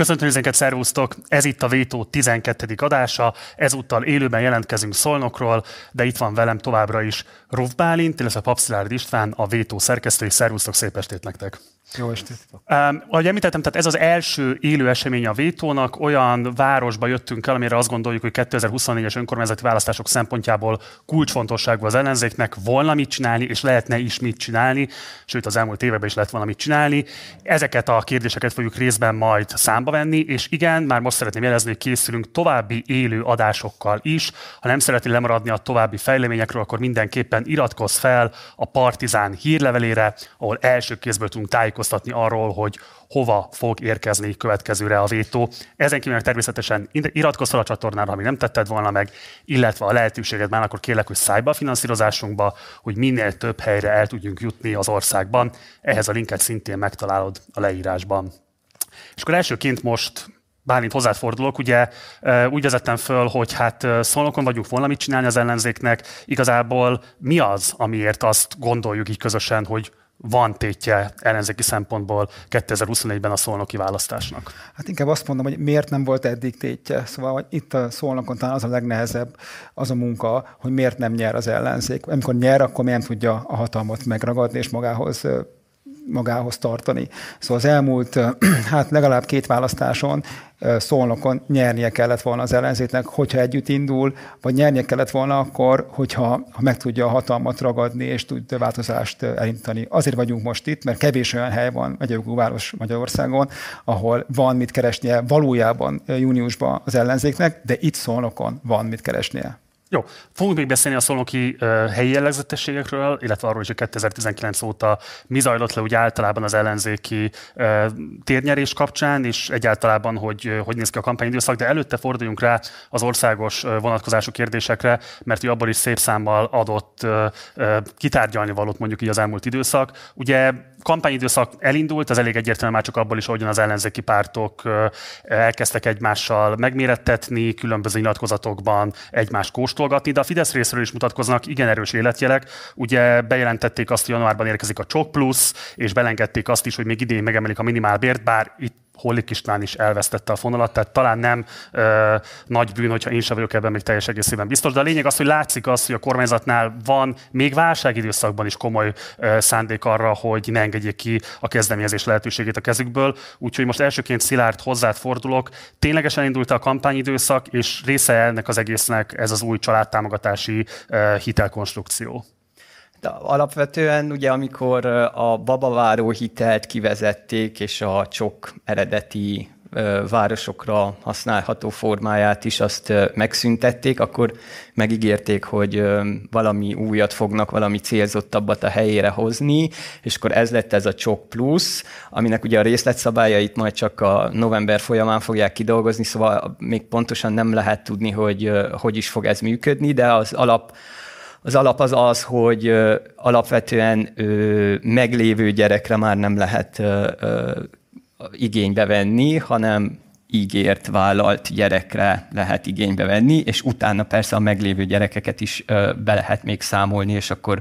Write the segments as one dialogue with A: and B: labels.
A: Köszöntöm nézőket, szervusztok! Ez itt a Vétó 12. adása, ezúttal élőben jelentkezünk Szolnokról, de itt van velem továbbra is Ruf Bálint, illetve Papszilárd István, a Vétó szerkesztői. Szervusztok, szép estét nektek!
B: Jó estét!
A: Um, ahogy említettem, tehát ez az első élő esemény a Vétónak, olyan városba jöttünk el, amire azt gondoljuk, hogy 2024-es önkormányzati választások szempontjából kulcsfontosságú az ellenzéknek, volna mit csinálni, és lehetne is mit csinálni, sőt az elmúlt években is lehet valamit csinálni. Ezeket a kérdéseket fogjuk részben majd számba venni, és igen, már most szeretném jelezni, hogy készülünk további élő adásokkal is. Ha nem szeretnél lemaradni a további fejleményekről, akkor mindenképpen iratkozz fel a Partizán hírlevelére, ahol első kézből tudunk tájékoztatni tájékoztatni arról, hogy hova fog érkezni következőre a vétó. Ezen kívül természetesen iratkozz fel a csatornára, ha nem tetted volna meg, illetve a lehetőséged már, akkor kérlek, hogy szállj be a finanszírozásunkba, hogy minél több helyre el tudjunk jutni az országban. Ehhez a linket szintén megtalálod a leírásban. És akkor elsőként most Bálint hozzád fordulok, ugye úgy vezettem föl, hogy hát szolnokon vagyunk volna mit csinálni az ellenzéknek, igazából mi az, amiért azt gondoljuk így közösen, hogy van tétje ellenzéki szempontból 2021-ben a szolnoki választásnak?
B: Hát inkább azt mondom, hogy miért nem volt eddig tétje. Szóval hogy itt a szolnokon talán az a legnehezebb az a munka, hogy miért nem nyer az ellenzék. Amikor nyer, akkor miért tudja a hatalmat megragadni és magához magához tartani. Szóval az elmúlt, hát legalább két választáson szolnokon nyernie kellett volna az ellenzéknek, hogyha együtt indul, vagy nyernie kellett volna akkor, hogyha ha meg tudja a hatalmat ragadni, és tud változást elindítani. Azért vagyunk most itt, mert kevés olyan hely van Megyegú város Magyarországon, ahol van mit keresnie valójában júniusban az ellenzéknek, de itt szolnokon van mit keresnie.
A: Jó, fogunk még beszélni a szolnoki helyi jellegzetességekről, illetve arról, hogy 2019 óta mi zajlott le úgy általában az ellenzéki uh, térnyerés kapcsán, és egyáltalán, hogy uh, hogy néz ki a kampányidőszak, de előtte forduljunk rá az országos uh, vonatkozású kérdésekre, mert ő abból is szép számmal adott uh, kitárgyalni valót mondjuk így az elmúlt időszak. Ugye kampányidőszak elindult, az elég egyértelmű már csak abból is, ahogyan az ellenzéki pártok elkezdtek egymással megmérettetni, különböző nyilatkozatokban egymást kóstolgatni, de a Fidesz részéről is mutatkoznak igen erős életjelek. Ugye bejelentették azt, hogy januárban érkezik a Csok Plus, és belengedték azt is, hogy még idén megemelik a minimálbért, bár itt Hollik István is elvesztette a fonalat, tehát talán nem ö, nagy bűn, hogyha én sem vagyok ebben még teljes egészében biztos. De a lényeg az, hogy látszik az, hogy a kormányzatnál van még válságidőszakban is komoly ö, szándék arra, hogy ne engedjék ki a kezdeményezés lehetőségét a kezükből. Úgyhogy most elsőként Szilárd hozzád fordulok. Ténylegesen indult a kampányidőszak, és része ennek az egésznek ez az új családtámogatási ö, hitelkonstrukció.
C: De alapvetően ugye amikor a babaváró hitelt kivezették, és a csok eredeti városokra használható formáját is azt megszüntették, akkor megígérték, hogy valami újat fognak, valami célzottabbat a helyére hozni, és akkor ez lett ez a Csok Plus, aminek ugye a részletszabályait majd csak a november folyamán fogják kidolgozni, szóval még pontosan nem lehet tudni, hogy hogy is fog ez működni, de az alap az alap az az, hogy alapvetően meglévő gyerekre már nem lehet igénybe venni, hanem ígért, vállalt gyerekre lehet igénybe venni, és utána persze a meglévő gyerekeket is be lehet még számolni, és akkor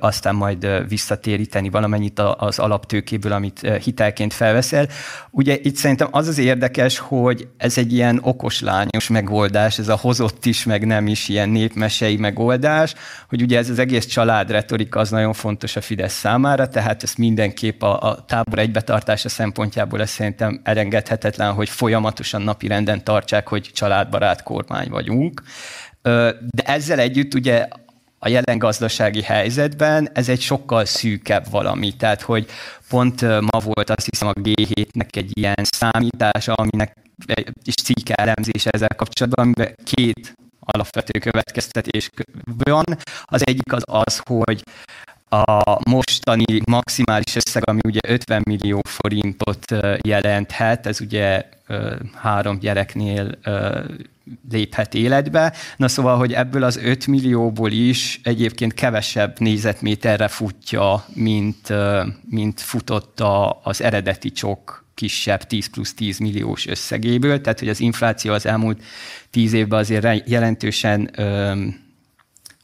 C: aztán majd visszatéríteni valamennyit az alaptőkéből, amit hitelként felveszel. Ugye itt szerintem az az érdekes, hogy ez egy ilyen okos lányos megoldás, ez a hozott is, meg nem is ilyen népmesei megoldás, hogy ugye ez az egész család retorika az nagyon fontos a Fidesz számára, tehát ez mindenképp a, a tábor egybetartása szempontjából ez szerintem elengedhetetlen, hogy folyamatosan napi renden tartsák, hogy családbarát kormány vagyunk. De ezzel együtt ugye a jelen gazdasági helyzetben ez egy sokkal szűkebb valami. Tehát, hogy pont ma volt azt hiszem a G7-nek egy ilyen számítása, aminek is cikk elemzése ezzel kapcsolatban, amiben két alapvető következtetés van. Az egyik az az, hogy a mostani maximális összeg, ami ugye 50 millió forintot jelenthet, ez ugye három gyereknél léphet életbe. Na szóval, hogy ebből az 5 millióból is egyébként kevesebb nézetméterre futja, mint, mint futott az eredeti csok kisebb 10 plusz 10 milliós összegéből, tehát hogy az infláció az elmúlt 10 évben azért jelentősen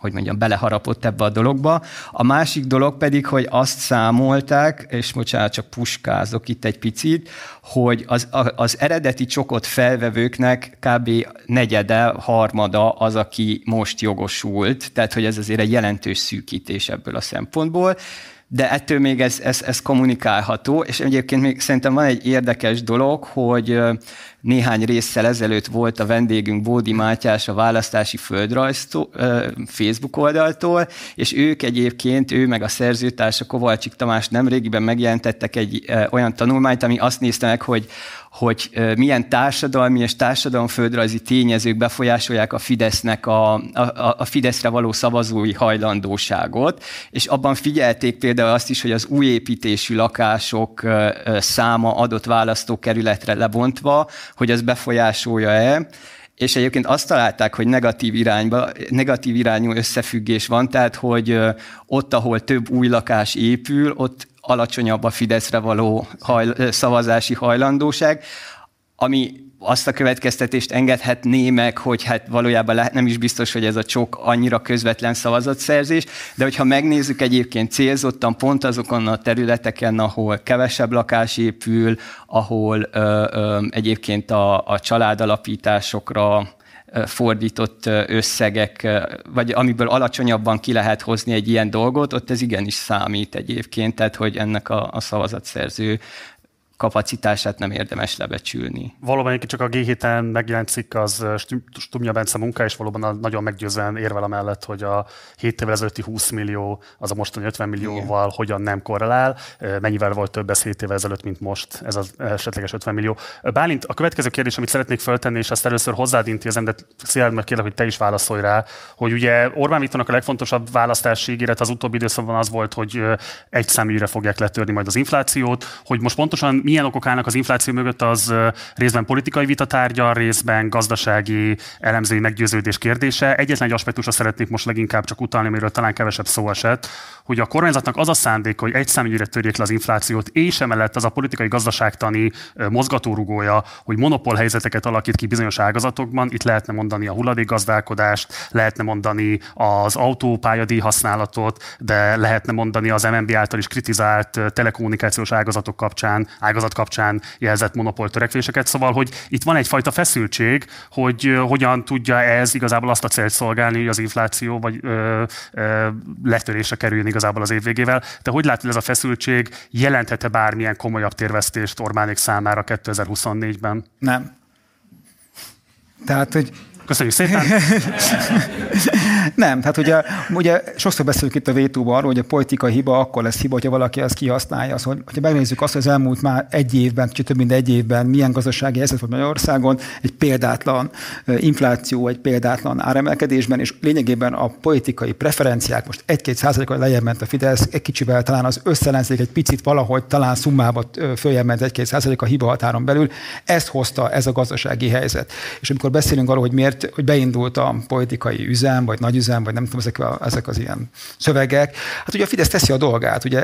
C: hogy mondjam, beleharapott ebbe a dologba. A másik dolog pedig, hogy azt számolták, és bocsánat, csak puskázok itt egy picit, hogy az, az eredeti csokot felvevőknek kb. negyede, harmada az, aki most jogosult, tehát hogy ez azért egy jelentős szűkítés ebből a szempontból de ettől még ez, ez, ez kommunikálható, és egyébként még szerintem van egy érdekes dolog, hogy néhány résszel ezelőtt volt a vendégünk Bódi Mátyás a Választási Földrajz Facebook oldaltól, és ők egyébként, ő meg a szerzőtársa Kovalcsik Tamás nemrégiben megjelentettek egy olyan tanulmányt, ami azt nézte meg, hogy hogy milyen társadalmi és társadalomföldrajzi tényezők befolyásolják a Fidesznek a, a, a Fideszre való szavazói hajlandóságot, és abban figyelték például azt is, hogy az új építésű lakások száma adott választókerületre lebontva, hogy az befolyásolja-e, és egyébként azt találták, hogy negatív, irányba, negatív irányú összefüggés van, tehát hogy ott, ahol több új lakás épül, ott alacsonyabb a Fideszre való hajl, szavazási hajlandóság, ami azt a következtetést engedhetné meg, hogy hát valójában lehet, nem is biztos, hogy ez a csok annyira közvetlen szavazatszerzés, de hogyha megnézzük egyébként célzottan pont azokon a területeken, ahol kevesebb lakás épül, ahol ö, ö, egyébként a, a családalapításokra fordított összegek, vagy amiből alacsonyabban ki lehet hozni egy ilyen dolgot, ott ez igenis számít egyébként, tehát hogy ennek a, a szavazatszerző kapacitását nem érdemes lebecsülni.
A: Valóban csak a G7-en megjelent cikk az Stumja Bence munka, és valóban nagyon meggyőzően érvel a mellett, hogy a 7 évvel ezelőtti 20 millió az a mostani 50 millióval Igen. hogyan nem korrelál, mennyivel volt több ez 7 évvel ezelőtt, mint most ez az esetleges 50 millió. Bálint, a következő kérdés, amit szeretnék föltenni, és azt először hozzád intézem, de Szilárd meg kérlek, hogy te is válaszolj rá, hogy ugye Orbán Viktornak a legfontosabb választási ígéret az utóbbi időszakban az volt, hogy egy száműre fogják letörni majd az inflációt, hogy most pontosan milyen okok állnak az infláció mögött, az részben politikai vitatárgya, részben gazdasági elemzői meggyőződés kérdése. Egyetlen egy aspektusra szeretnék most leginkább csak utalni, amiről talán kevesebb szó esett, hogy a kormányzatnak az a szándék, hogy egy számügyre törjék le az inflációt, és emellett az a politikai gazdaságtani mozgatórugója, hogy monopól helyzeteket alakít ki bizonyos ágazatokban. Itt lehetne mondani a hulladékgazdálkodást, lehetne mondani az autópályadíj használatot, de lehetne mondani az MNB által is kritizált telekommunikációs ágazatok kapcsán, ágazat kapcsán jelzett monopól törekvéseket. Szóval, hogy itt van egyfajta feszültség, hogy hogyan tudja ez igazából azt a célt szolgálni, hogy az infláció vagy ö, ö, letörésre kerüljön igazából az év végével. De hogy látod, ez a feszültség jelenthet-e bármilyen komolyabb térvesztést Orbánék számára 2024-ben?
B: Nem. Tehát, hogy
A: Köszönjük szépen!
B: Nem, tehát ugye, ugye sokszor beszélünk itt a vétóban arról, hogy a politikai hiba akkor lesz hiba, hogyha valaki ezt kihasználja. Az, hogy, hogyha megnézzük azt, hogy az elmúlt már egy évben, vagy több mint egy évben milyen gazdasági helyzet volt Magyarországon, egy példátlan infláció, egy példátlan áremelkedésben, és lényegében a politikai preferenciák most egy-két százalékot lejjebb ment a Fidesz, egy kicsivel talán az összellenzék egy picit valahogy talán szummába följebb ment egy-két százalék a hiba határon belül, ezt hozta ez a gazdasági helyzet. És amikor beszélünk arról, hogy miért hogy, hogy beindult a politikai üzem, vagy nagy üzem, vagy nem tudom, ezek, a, ezek az ilyen szövegek. Hát ugye a Fidesz teszi a dolgát, ugye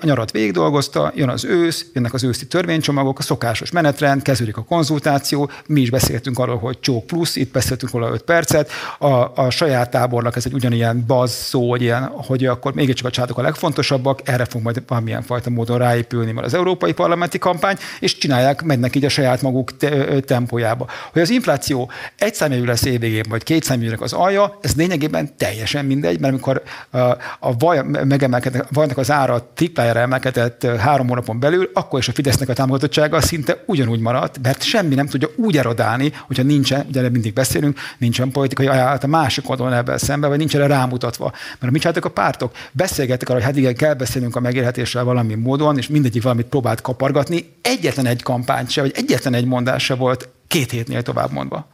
B: a nyarat végig dolgozta, jön az ősz, jönnek az őszi törvénycsomagok, a szokásos menetrend, kezdődik a konzultáció, mi is beszéltünk arról, hogy csók plusz, itt beszéltünk róla 5 percet, a, a saját tábornak ez egy ugyanilyen baz szó, hogy, ilyen, hogy akkor mégiscsak a csátok a legfontosabbak, erre fog majd valamilyen fajta módon ráépülni már az európai parlamenti kampány, és csinálják, mennek így a saját maguk te, tempójába. Hogy az infláció egy számjegyű lesz évvégén, vagy két számjegyűnek az alja, ez lényegében teljesen mindegy, mert amikor a vaj megemelkednek, vajnak az ára triplájára emelkedett három hónapon belül, akkor is a Fidesznek a támogatottsága szinte ugyanúgy maradt, mert semmi nem tudja úgy erodálni, hogyha nincsen, ugye mindig beszélünk, nincsen politikai ajánlat a másik oldalon ebben szemben, vagy nincs erre rámutatva. Mert mit csináltak a pártok? Beszélgettek arra, hogy hát igen, kell beszélnünk a megélhetésről valami módon, és mindegyik valamit próbált kapargatni. Egyetlen egy kampány se, vagy egyetlen egy mondás se volt két hétnél tovább mondva.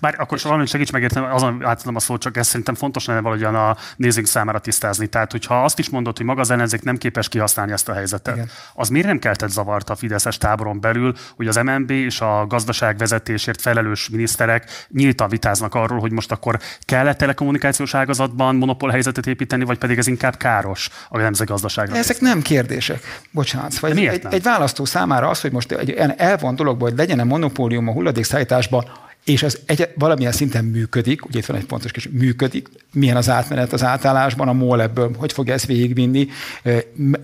A: Bár akkor valamit segíts megérteni, azon átadom a szót, csak ez szerintem fontos lenne valahogyan a nézők számára tisztázni. Tehát, hogyha azt is mondod, hogy maga az ellenzék nem képes kihasználni ezt a helyzetet, Igen. az miért nem keltett zavart a Fideszes táboron belül, hogy az MNB és a gazdaságvezetésért felelős miniszterek nyíltan vitáznak arról, hogy most akkor kell-e telekommunikációs ágazatban monopól helyzetet építeni, vagy pedig ez inkább káros a nemzetgazdaságra?
B: Ezek nem kérdések. Bocsánat. Vagy egy, egy választó számára az, hogy most egy elvont dologból, hogy legyen-e monopólium a hulladékszállításban, és az egy, valamilyen szinten működik, ugye itt van egy pontos kis működik, milyen az átmenet az átállásban, a MOL ebből, hogy fogja ezt végigvinni,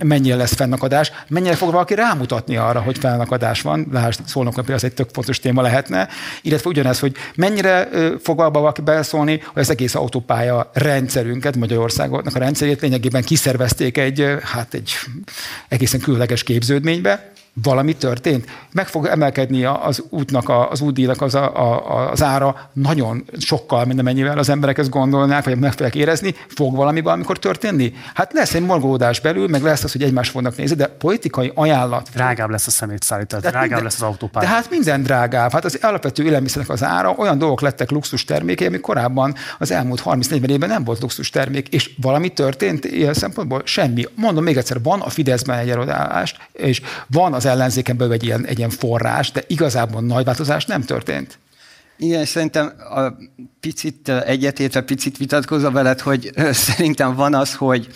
B: mennyire lesz fennakadás, mennyire fog valaki rámutatni arra, hogy fennakadás van, lásd, szólnak például az egy tök fontos téma lehetne, illetve ugyanez, hogy mennyire fog valaki beszólni, hogy az egész autópálya rendszerünket, Magyarországnak a rendszerét lényegében kiszervezték egy, hát egy egészen különleges képződménybe, valami történt. Meg fog emelkedni az útnak, az útdíjnak az, a, a, az ára nagyon sokkal, mint amennyivel az emberek ezt gondolnák, vagy meg fogják érezni, fog valami valamikor történni? Hát lesz egy morgódás belül, meg lesz az, hogy egymás fognak nézni, de politikai ajánlat.
A: Drágább lesz a szemétszállítás, drágább minden, lesz az autópálya.
B: De hát minden drágább. Hát az alapvető élelmiszerek az ára, olyan dolgok lettek luxus termékei, ami korábban az elmúlt 30-40 évben nem volt luxus termék, és valami történt ilyen szempontból? Semmi. Mondom még egyszer, van a Fideszben egy erodálás, és van az ellenzéken belül egy ilyen, egy ilyen forrás, de igazából nagy változás nem történt.
C: Igen, szerintem a picit egyetértve, picit vitatkozva veled, hogy szerintem van az, hogy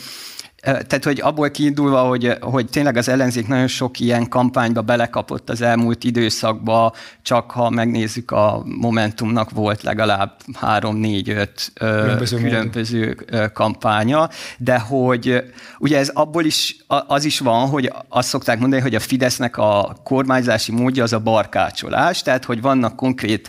C: tehát, hogy abból kiindulva, hogy, hogy tényleg az ellenzék nagyon sok ilyen kampányba belekapott az elmúlt időszakba, csak ha megnézzük a Momentumnak volt legalább három, négy, öt különböző, különböző kampánya, de hogy ugye ez abból is, az is van, hogy azt szokták mondani, hogy a Fidesznek a kormányzási módja az a barkácsolás, tehát hogy vannak konkrét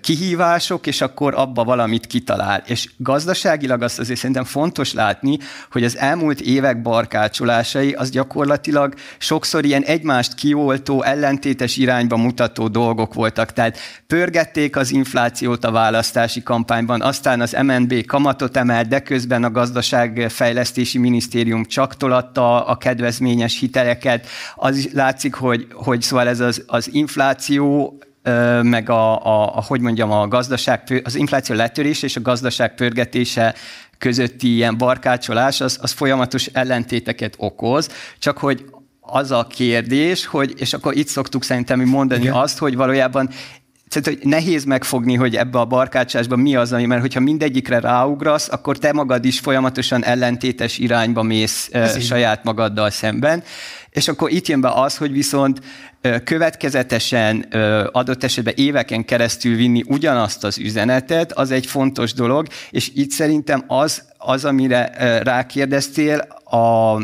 C: kihívások, és akkor abba valamit kitalál. És gazdaságilag azt azért szerintem fontos látni, hogy az elmúlt évek barkácsolásai az gyakorlatilag sokszor ilyen egymást kioltó, ellentétes irányba mutató dolgok voltak. Tehát pörgették az inflációt a választási kampányban, aztán az MNB kamatot emelt, de közben a gazdaságfejlesztési minisztérium csak tolatta a kedvezményes hiteleket. Az is látszik, hogy, hogy szóval ez az, az infláció meg a, a, a, hogy mondjam, a gazdaság, az infláció letörése és a gazdaság pörgetése közötti ilyen barkácsolás, az, az folyamatos ellentéteket okoz, csak hogy az a kérdés, hogy, és akkor itt szoktuk szerintem mondani Igen. azt, hogy valójában tehát, hogy nehéz megfogni, hogy ebbe a barkácsásban mi az, ami, mert hogyha mindegyikre ráugrasz, akkor te magad is folyamatosan ellentétes irányba mész Ez saját magaddal szemben. És akkor itt jön be az, hogy viszont következetesen adott esetben éveken keresztül vinni ugyanazt az üzenetet, az egy fontos dolog, és itt szerintem az, az amire rákérdeztél, a,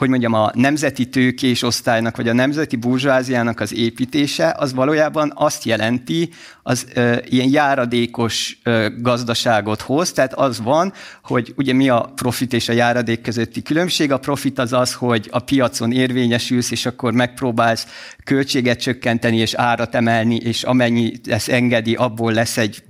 C: hogy mondjam, a nemzeti tőkés osztálynak, vagy a nemzeti burzsváziának az építése, az valójában azt jelenti, az ö, ilyen járadékos ö, gazdaságot hoz, tehát az van, hogy ugye mi a profit és a járadék közötti különbség. A profit az az, hogy a piacon érvényesülsz, és akkor megpróbálsz költséget csökkenteni és árat emelni, és amennyi ezt engedi, abból lesz egy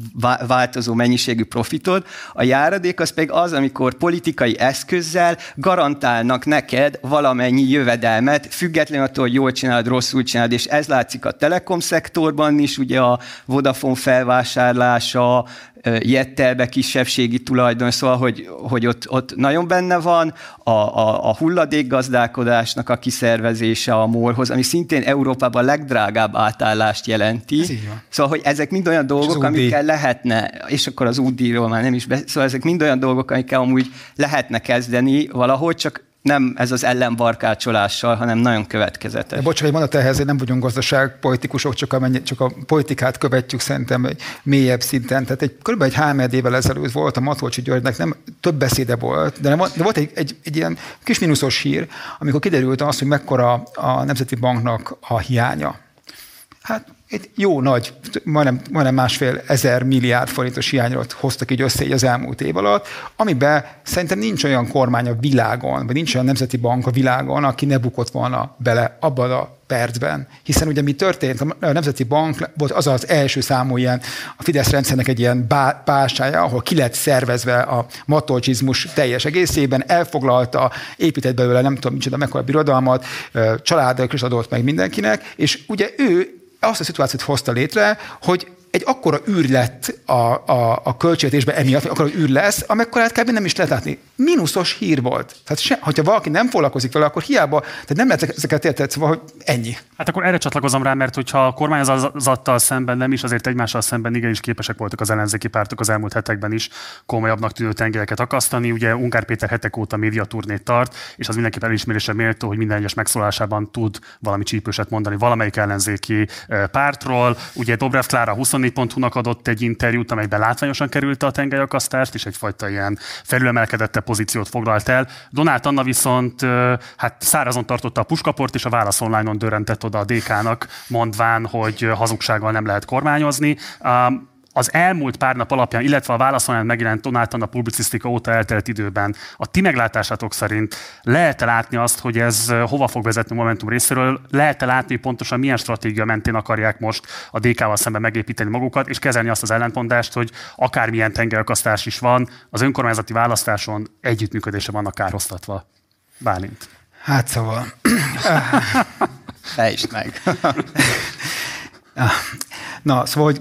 C: változó mennyiségű profitod. A járadék az pedig az, amikor politikai eszközzel garantálnak neked valamennyi jövedelmet, függetlenül attól, hogy jól csinálod, rosszul csinálod, és ez látszik a telekom szektorban is, ugye a Vodafone felvásárlása, Jettelbe kisebbségi tulajdon, szóval, hogy, hogy ott, ott nagyon benne van a, a, a hulladékgazdálkodásnak a kiszervezése a molhoz, ami szintén Európában a legdrágább átállást jelenti. Szóval, hogy ezek mind olyan dolgok, amikkel lehetne, és akkor az útdíjról már nem is, be, szóval ezek mind olyan dolgok, amikkel amúgy lehetne kezdeni valahogy, csak nem ez az ellenbarkácsolással, hanem nagyon következetes.
B: De bocsánat, egy mondat ehhez, hogy nem vagyunk gazdaságpolitikusok, csak a, csak a politikát követjük szerintem egy mélyebb szinten. Tehát egy kb. egy három évvel ezelőtt volt a Matolcsi Györgynek, nem több beszéde volt, de, nem, de volt egy, egy, egy, ilyen kis mínuszos hír, amikor kiderült az, hogy mekkora a Nemzeti Banknak a hiánya. Hát egy jó nagy, majdnem, majdnem másfél ezer milliárd forintos hiányot hoztak így össze így az elmúlt év alatt, amiben szerintem nincs olyan kormány a világon, vagy nincs olyan nemzeti bank a világon, aki ne bukott volna bele abban a percben. Hiszen ugye mi történt? A Nemzeti Bank volt az az első számú ilyen, a Fidesz rendszernek egy ilyen básája, ahol ki lett szervezve a matolcsizmus teljes egészében, elfoglalta, épített belőle nem tudom micsoda mekkora birodalmat, családok is adott meg mindenkinek, és ugye ő azt a szituációt hozta létre, hogy egy akkora űr lett a, a, a költségvetésben emiatt, hogy akkora űr lesz, amekkorát kb. nem is lehet látni. Minuszos hír volt. Tehát se, hogyha valaki nem foglalkozik vele, akkor hiába, tehát nem lehet ezeket érteni, szóval, ennyi.
A: Hát akkor erre csatlakozom rá, mert hogyha a kormányzattal szemben nem is, azért egymással szemben igenis képesek voltak az ellenzéki pártok az elmúlt hetekben is komolyabbnak tűnő tengelyeket akasztani. Ugye Ungár Péter hetek óta médiaturnét tart, és az mindenképpen elismerésre méltó, hogy minden egyes megszólásában tud valami csípőset mondani valamelyik ellenzéki pártról. Ugye Dobrev Klára 20 24.hu-nak adott egy interjút, amelyben látványosan került a tengelyakasztást, és egyfajta ilyen felülemelkedette pozíciót foglalt el. Donát Anna viszont hát szárazon tartotta a puskaport, és a Válasz Online-on dörrentett oda a DK-nak, mondván, hogy hazugsággal nem lehet kormányozni az elmúlt pár nap alapján, illetve a válaszolán megjelent Donáltan a publicisztika óta eltelt időben, a ti meglátásatok szerint lehet-e látni azt, hogy ez hova fog vezetni a Momentum részéről? Lehet-e látni, hogy pontosan milyen stratégia mentén akarják most a DK-val szemben megépíteni magukat, és kezelni azt az ellentmondást, hogy akármilyen tengerkasztás is van, az önkormányzati választáson együttműködése vannak kárhoztatva? Bálint.
B: Hát szóval...
C: Fejtsd meg.
B: Na, szóval, hogy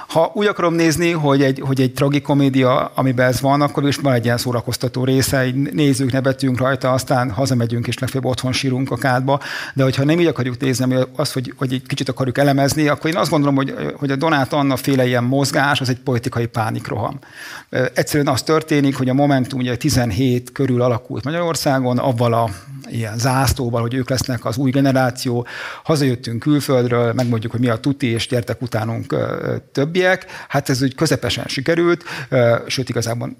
B: ha úgy akarom nézni, hogy egy, hogy egy tragikomédia, amiben ez van, akkor is van egy ilyen szórakoztató része, így nézzük, nevetünk rajta, aztán hazamegyünk és legfeljebb otthon sírunk a kádba. De hogyha nem így akarjuk nézni, az, hogy, hogy egy kicsit akarjuk elemezni, akkor én azt gondolom, hogy, hogy a Donát Anna féle ilyen mozgás, az egy politikai pánikroham. Egyszerűen az történik, hogy a Momentum ugye 17 körül alakult Magyarországon, avval a ilyen zászlóval, hogy ők lesznek az új generáció. Hazajöttünk külföldről, megmondjuk, hogy mi a tuti, és gyertek utánunk többiek. Hát ez úgy közepesen sikerült, sőt igazából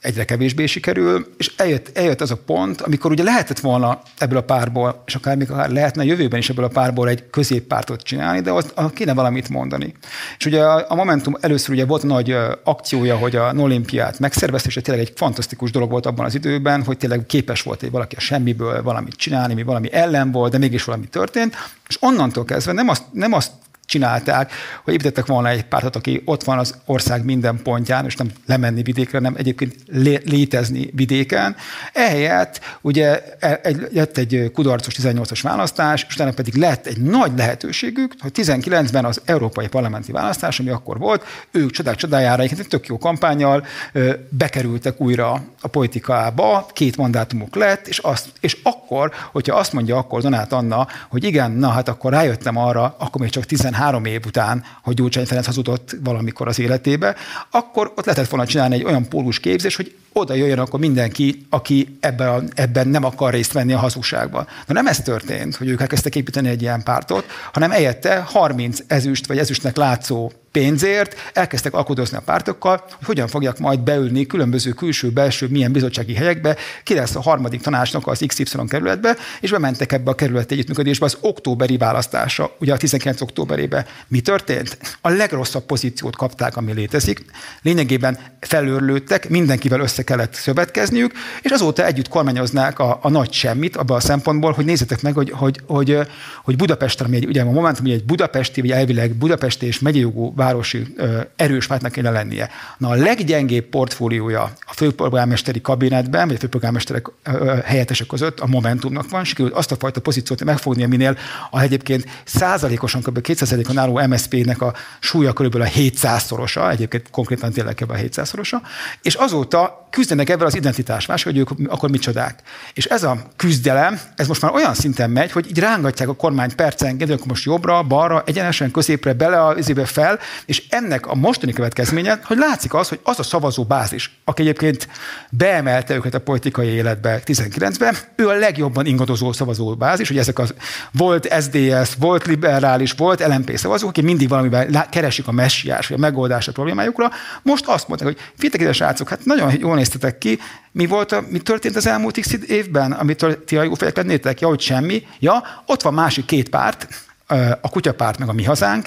B: egyre kevésbé sikerül, és eljött, eljött az a pont, amikor ugye lehetett volna ebből a párból, és akár még akár lehetne a jövőben is ebből a párból egy középpártot csinálni, de ott kéne valamit mondani. És ugye a Momentum először ugye volt nagy akciója, hogy a Olimpiát megszervezte, és tényleg egy fantasztikus dolog volt abban az időben, hogy tényleg képes volt egy valaki a semmiből valamit csinálni, mi valami ellen volt, de mégis valami történt, és onnantól kezdve nem azt, nem azt csinálták, hogy építettek volna egy pártot, aki ott van az ország minden pontján, és nem lemenni vidékre, nem egyébként lé- létezni vidéken. Ehelyett ugye e, egy, lett egy kudarcos 18-as választás, és utána pedig lett egy nagy lehetőségük, hogy 19-ben az európai parlamenti választás, ami akkor volt, ők csodák csodájára, egy tök jó kampányjal bekerültek újra a politikába, két mandátumuk lett, és, azt, és akkor, hogyha azt mondja akkor Donát Anna, hogy igen, na hát akkor rájöttem arra, akkor még csak 13 három év után, hogy Gyurcsány Ferenc hazudott valamikor az életébe, akkor ott lehetett volna csinálni egy olyan pólus képzés, hogy oda jöjjön akkor mindenki, aki ebben, a, ebben nem akar részt venni a hazugságban. Na nem ez történt, hogy ők elkezdtek építeni egy ilyen pártot, hanem helyette 30 ezüst vagy ezüstnek látszó pénzért elkezdtek alkudozni a pártokkal, hogy hogyan fogják majd beülni különböző külső-belső milyen bizottsági helyekbe, ki lesz a harmadik tanácsnak az XY kerületbe, és bementek ebbe a kerületi együttműködésbe az októberi választása, ugye a 19 októberébe. Mi történt? A legrosszabb pozíciót kapták, ami létezik. Lényegében felőrlődtek, mindenkivel össze kellett szövetkezniük, és azóta együtt kormányoznák a, a nagy semmit abban a szempontból, hogy nézzétek meg, hogy, hogy, hogy, hogy Budapestre, ami egy, ugye a Momentum egy budapesti, vagy elvileg budapesti és megyejogú városi erős pártnak kéne lennie. Na a leggyengébb portfóliója a főpolgármesteri kabinetben, vagy a főpolgármesterek helyettesek között a Momentumnak van, sikerült azt a fajta pozíciót megfogni, minél a egyébként százalékosan kb. 200%-on álló MSZP-nek a súlya kb. a 700-szorosa, egyébként konkrétan tényleg kb. a 700-szorosa, és azóta küzdenek ebben az identitás más, hogy ők akkor micsodák. És ez a küzdelem, ez most már olyan szinten megy, hogy így rángatják a kormány percenként, akkor most jobbra, balra, egyenesen, középre, bele az fel, és ennek a mostani következménye, hogy látszik az, hogy az a szavazó bázis, aki egyébként beemelte őket a politikai életbe 19-ben, ő a legjobban ingadozó szavazó bázis, hogy ezek az volt SDS, volt liberális, volt LMP szavazók, akik mindig valamivel keresik a messiás, vagy a megoldást a problémájukra. Most azt mondták, hogy ide, srácok, hát nagyon jól néztetek ki, mi, volt a, mi történt az elmúlt x évben, amitől ti a jó lennétek? Ja, hogy semmi. Ja, ott van másik két párt, a kutyapárt meg a mi hazánk,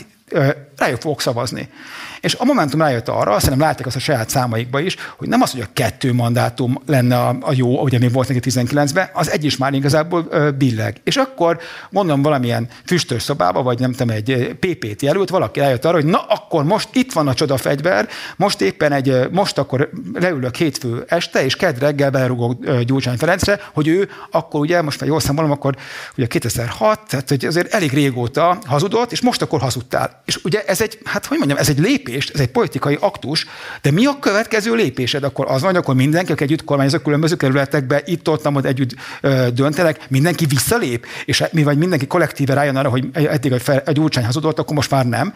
B: rájuk fogok szavazni. És a Momentum rájött arra, szerintem látják azt a saját számaikba is, hogy nem az, hogy a kettő mandátum lenne a, a jó, ugye még volt neki 19-ben, az egy is már igazából ö, billeg. És akkor mondom valamilyen füstös szobába, vagy nem tudom, egy PPT előtt valaki rájött arra, hogy na akkor most itt van a csoda fegyver, most éppen egy, most akkor leülök hétfő este, és kedd reggel belerugok Gyurcsány Ferencre, hogy ő akkor ugye, most már jól számolom, akkor ugye 2006, tehát hogy azért elég régóta hazudott, és most akkor hazudtál. És ugye ez egy, hát hogy mondjam, ez egy lépés, ez egy politikai aktus, de mi a következő lépésed? Akkor az van, akkor mindenki, aki együtt kormányozó különböző kerületekbe, itt ott, ott együtt ö, döntenek, mindenki visszalép, és mi vagy mindenki kollektíve rájön arra, hogy eddig a, fel, a hazudott, akkor most már nem.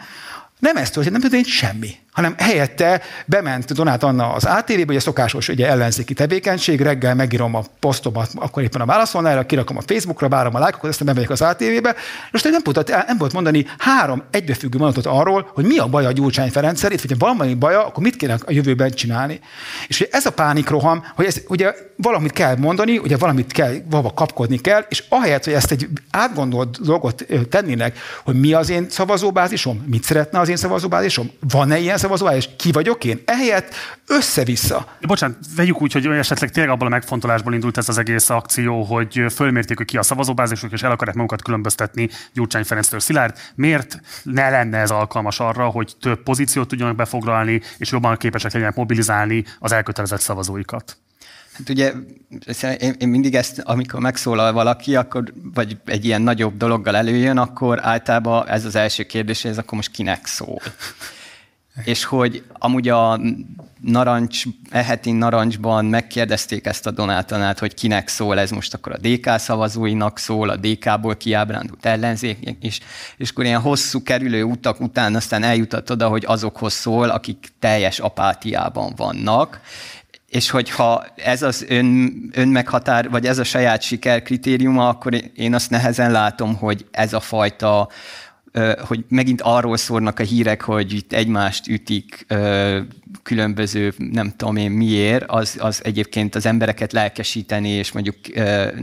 B: Nem ez történt, nem történt semmi. Hanem helyette bement Donát Anna az ATV-be, ugye szokásos ugye ellenzéki tevékenység, reggel megírom a posztomat, akkor éppen a válaszolnára, kirakom a Facebookra, várom a lájkokat, aztán bemegyek az ATV-be, és nem tudott, nem volt mondani három egybefüggő mondatot arról, hogy mi a baj a Gyurcsány Ferencsel, itt, hogyha valami baja, akkor mit kéne a jövőben csinálni. És ugye ez a pánikroham, hogy ez ugye valamit kell mondani, ugye valamit kell, valahol kapkodni kell, és ahelyett, hogy ezt egy átgondolt dolgot tennének, hogy mi az én szavazóbázisom, mit szeretne az én szavazóbázisom, van-e ilyen szavazóbázis, ki vagyok én, ehelyett össze-vissza.
A: Bocsánat, vegyük úgy, hogy esetleg tényleg abban a megfontolásból indult ez az egész akció, hogy fölmérték, hogy ki a szavazóbázisuk, és el akarják magukat különböztetni Gyurcsány Ferenctől. Szilárd, miért ne lenne ez alkalmas arra, hogy több pozíciót tudjanak befoglalni, és jobban képesek legyenek mobilizálni az elkötelezett szavazóikat?
C: Hát ugye én, én mindig ezt, amikor megszólal valaki, akkor, vagy egy ilyen nagyobb dologgal előjön, akkor általában ez az első kérdés, ez akkor most kinek szól. És hogy amúgy a narancs, eheti narancsban megkérdezték ezt a Donátanát, hogy kinek szól ez most akkor a DK szavazóinak szól, a DK-ból kiábrándult ellenzék, és, és akkor ilyen hosszú kerülő utak után aztán eljutott oda, hogy azokhoz szól, akik teljes apátiában vannak, és hogyha ez az ön, önmeghatár, vagy ez a saját siker kritériuma, akkor én azt nehezen látom, hogy ez a fajta hogy megint arról szórnak a hírek, hogy itt egymást ütik különböző, nem tudom én miért, az, az egyébként az embereket lelkesíteni, és mondjuk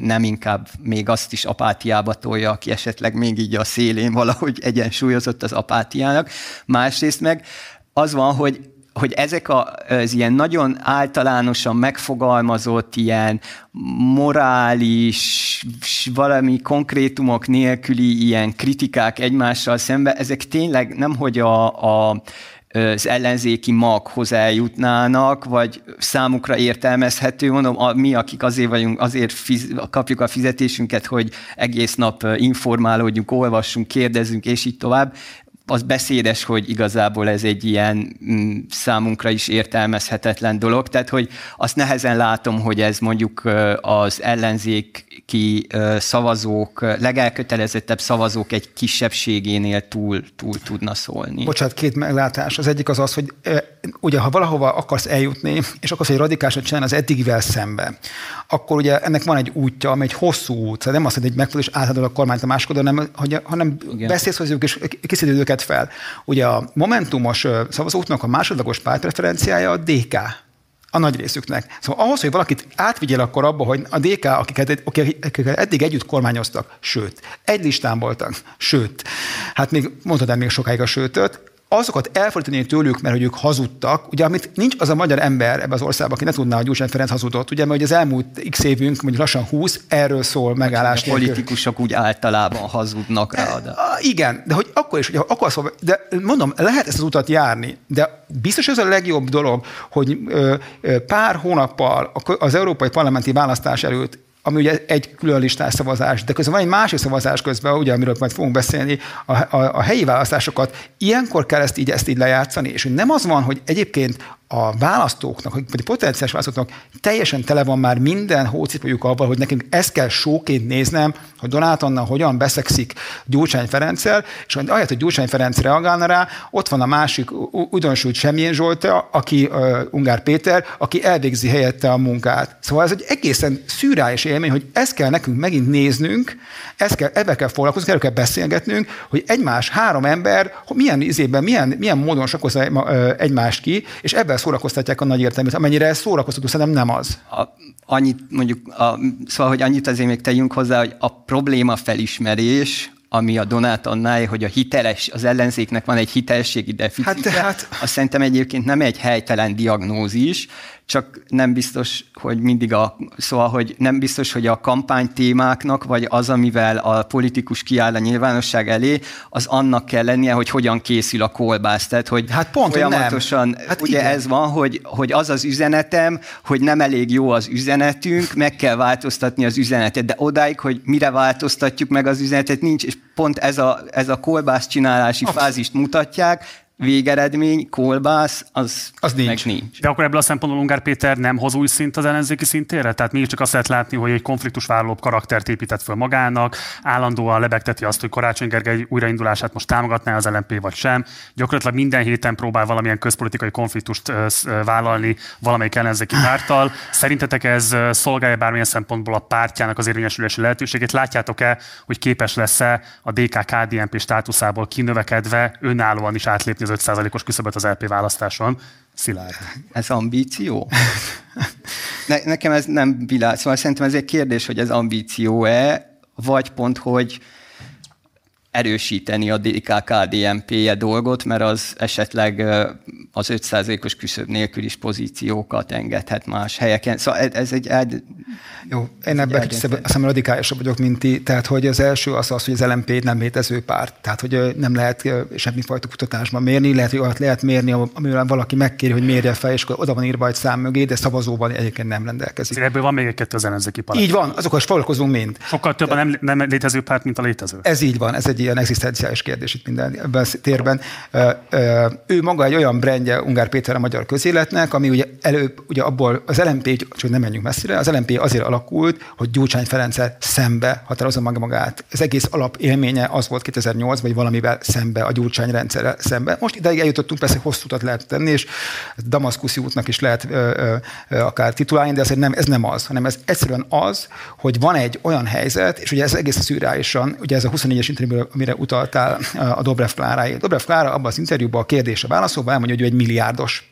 C: nem inkább még azt is apátiába tolja, aki esetleg még így a szélén valahogy egyensúlyozott az apátiának. Másrészt meg az van, hogy hogy ezek az ilyen nagyon általánosan megfogalmazott, ilyen morális, valami konkrétumok nélküli ilyen kritikák egymással szemben, ezek tényleg nem, hogy a, a az ellenzéki maghoz eljutnának, vagy számukra értelmezhető, mondom, a, mi, akik azért vagyunk, azért fiz, kapjuk a fizetésünket, hogy egész nap informálódjunk, olvassunk, kérdezzünk, és így tovább az beszédes, hogy igazából ez egy ilyen mm, számunkra is értelmezhetetlen dolog, tehát hogy azt nehezen látom, hogy ez mondjuk az ellenzéki szavazók, legelkötelezettebb szavazók egy kisebbségénél túl, túl tudna szólni.
B: Bocsánat, két meglátás. Az egyik az az, hogy ugye ha valahova akarsz eljutni, és akarsz egy radikálisat csinálni az eddigivel szembe, akkor ugye ennek van egy útja, ami egy hosszú út. Szóval nem azt, hogy egy megfogod és átadod a kormányt a másikodon, hanem, hogy, hanem beszélsz hozzájuk és készíted őket fel. Ugye a momentumos szavazóknak a másodlagos pártpreferenciája a DK, a nagy részüknek. Szóval ahhoz, hogy valakit átvigyél akkor abba, hogy a DK, akiket, akiket eddig együtt kormányoztak, sőt, egy listán voltak, sőt, hát még mondhatnám még sokáig a sőtöt, azokat elfordítani tőlük, mert hogy ők hazudtak, ugye amit nincs az a magyar ember ebbe az országban, aki ne tudná, hogy Gyurcsány Ferenc hazudott, ugye, mert az elmúlt x évünk, mondjuk lassan 20, erről szól megállás.
C: A politikusok úgy általában hazudnak rá. De.
B: Igen, de hogy akkor is, hogy akkor szól, de mondom, lehet ezt az utat járni, de biztos ez a legjobb dolog, hogy pár hónappal az európai parlamenti választás előtt ami ugye egy külön listás szavazás, de közben van egy másik szavazás közben, ugye, amiről majd fogunk beszélni, a, a, a helyi választásokat. Ilyenkor kell ezt így, ezt így lejátszani, és hogy nem az van, hogy egyébként a választóknak, vagy potenciális választóknak teljesen tele van már minden hócipőjük avval, hogy nekünk ezt kell sóként néznem, hogy Donát Anna hogyan beszekszik Gyurcsány Ferenccel, és ahelyett, hogy Gyurcsány Ferenc reagálna rá, ott van a másik újdonsült Semjén Zsolta, aki uh, Ungár Péter, aki elvégzi helyette a munkát. Szóval ez egy egészen szűrális élmény, hogy ezt kell nekünk megint néznünk, ezt kell, ebbe kell foglalkozni, erről kell beszélgetnünk, hogy egymás, három ember, milyen izében, milyen, milyen módon sakozza egymást ki, és ebben szórakoztatják a nagy értelmet. Amennyire ez szórakoztató, szerintem nem az. A,
C: annyit mondjuk, a, szóval, hogy annyit azért még tegyünk hozzá, hogy a probléma felismerés, ami a Donát annál, hogy a hiteles, az ellenzéknek van egy hitelességi deficitje, hát, hát... azt szerintem egyébként nem egy helytelen diagnózis, csak nem biztos, hogy mindig a, szóval, hogy nem biztos, hogy a kampány témáknak, vagy az, amivel a politikus kiáll a nyilvánosság elé, az annak kell lennie, hogy hogyan készül a kolbász. Tehát, hogy
B: hát pont,
C: folyamatosan,
B: nem.
C: Hát ugye igen. ez van, hogy, hogy az az üzenetem, hogy nem elég jó az üzenetünk, meg kell változtatni az üzenetet, de odáig, hogy mire változtatjuk meg az üzenetet, nincs, és pont ez a, ez a kolbász csinálási Abszett. fázist mutatják, végeredmény, kolbász, az,
B: Az nincs.
C: meg nincs.
A: De akkor ebből a szempontból Ungár Péter nem hoz új szint az ellenzéki szintére? Tehát mégiscsak azt lehet látni, hogy egy konfliktusvállalóbb karaktert épített föl magának, állandóan lebegteti azt, hogy Karácsony Gergely újraindulását most támogatná az LNP vagy sem. Gyakorlatilag minden héten próbál valamilyen közpolitikai konfliktust vállalni valamelyik ellenzéki párttal. Szerintetek ez szolgálja bármilyen szempontból a pártjának az érvényesülési lehetőségét? Látjátok-e, hogy képes lesz-e a DK KDNP státuszából kinövekedve önállóan is átlépni az 5%-os küszöböt az LP választáson? Szilárd.
C: Ez ambíció? Ne, nekem ez nem világ. Szóval szerintem ez egy kérdés, hogy ez ambíció-e, vagy pont, hogy erősíteni a DK-KDNP-je dolgot, mert az esetleg az 5%-os küszöb nélkül is pozíciókat engedhet más helyeken. Szóval ez- ez egy... egy
B: Jó, én ebben kicsit aztán radikálisabb vagyok, mint ti. Tehát, hogy az első az az, hogy az LMP egy nem létező párt. Tehát, hogy nem lehet semmifajta kutatásban mérni, lehet, hogy olyat lehet mérni, amivel valaki megkéri, hogy mérje fel, és akkor oda van írva egy szám mögé, de szavazóban egyébként nem rendelkezik.
A: Ebből van még egy-kettő az ellenzéki palett.
B: Így van, azokkal is foglalkozunk mind.
A: Sokkal több a nem, nem létező párt, mint a létező.
B: Ez így van, ez egy ilyen egzisztenciális kérdés itt minden ebben a térben. Ő maga egy olyan brandje Ungár Péter a magyar közéletnek, ami ugye előbb, ugye abból az LMP, csak nem menjünk messzire, az LMP azért alakult, hogy Gyurcsány Ferenccel szembe határozza maga magát. Az egész alapélménye az volt 2008 vagy valamivel szembe, a Gyurcsány rendszerrel szembe. Most ideig eljutottunk, persze hosszú utat lehet tenni, és Damaszkuszi útnak is lehet ö, ö, akár titulálni, de azért nem, ez nem az, hanem ez egyszerűen az, hogy van egy olyan helyzet, és ugye ez egész szürreálisan, ugye ez a 24-es interjú, amire utaltál a Dobrev Kláráé. Dobrev Klára abban az interjúban a kérdésre válaszolva elmondja, hogy ő egy milliárdos.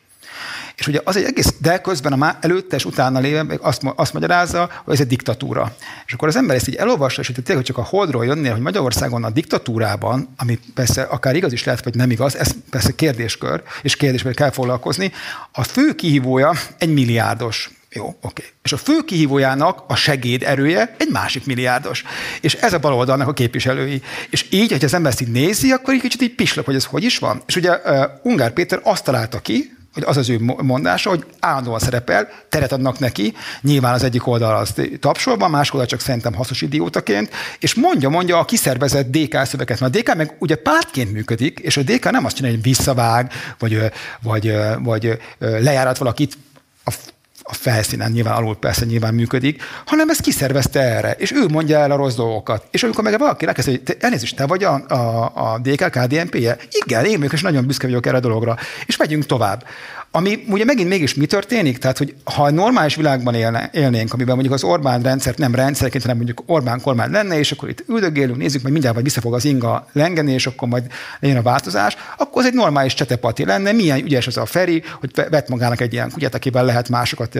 B: És ugye az egy egész, de közben a má, előtte és utána lévő azt, azt magyarázza, hogy ez egy diktatúra. És akkor az ember ezt így elolvassa, és hogy tényleg csak a holdról jönnél, hogy Magyarországon a diktatúrában, ami persze akár igaz is lehet, vagy nem igaz, ez persze kérdéskör, és kérdésben kell foglalkozni, a fő kihívója egy milliárdos. Jó, oké. És a fő kihívójának a segéd erője egy másik milliárdos. És ez a baloldalnak a képviselői. És így, hogy az ember ezt így nézi, akkor egy kicsit így pislog, hogy ez hogy is van. És ugye uh, Ungár Péter azt találta ki, hogy az az ő mo- mondása, hogy állandóan szerepel, teret adnak neki, nyilván az egyik oldal az tapsolva, másik oldal csak szerintem hasznos idiótaként, és mondja, mondja a kiszervezett DK szöveket, mert a DK meg ugye pártként működik, és a DK nem azt csinálja, hogy visszavág, vagy, vagy, vagy lejárat valakit a a felszínen nyilván alul persze nyilván működik, hanem ezt kiszervezte erre, és ő mondja el a rossz dolgokat. És amikor meg valaki rákezd, hogy te, elnézést, te vagy a, a, a DK KDNP-je? Igen, én vagyok, és nagyon büszke vagyok erre a dologra. És megyünk tovább. Ami ugye megint mégis mi történik? Tehát, hogy ha normális világban élne, élnénk, amiben mondjuk az Orbán rendszert nem rendszerként, hanem mondjuk Orbán kormány lenne, és akkor itt üldögélünk, nézzük, majd mindjárt vagy vissza fog az inga lengeni, és akkor majd legyen a változás, akkor az egy normális csetepati lenne. Milyen ügyes az a Feri, hogy ve- vett magának egy ilyen kutyát, akivel lehet másokat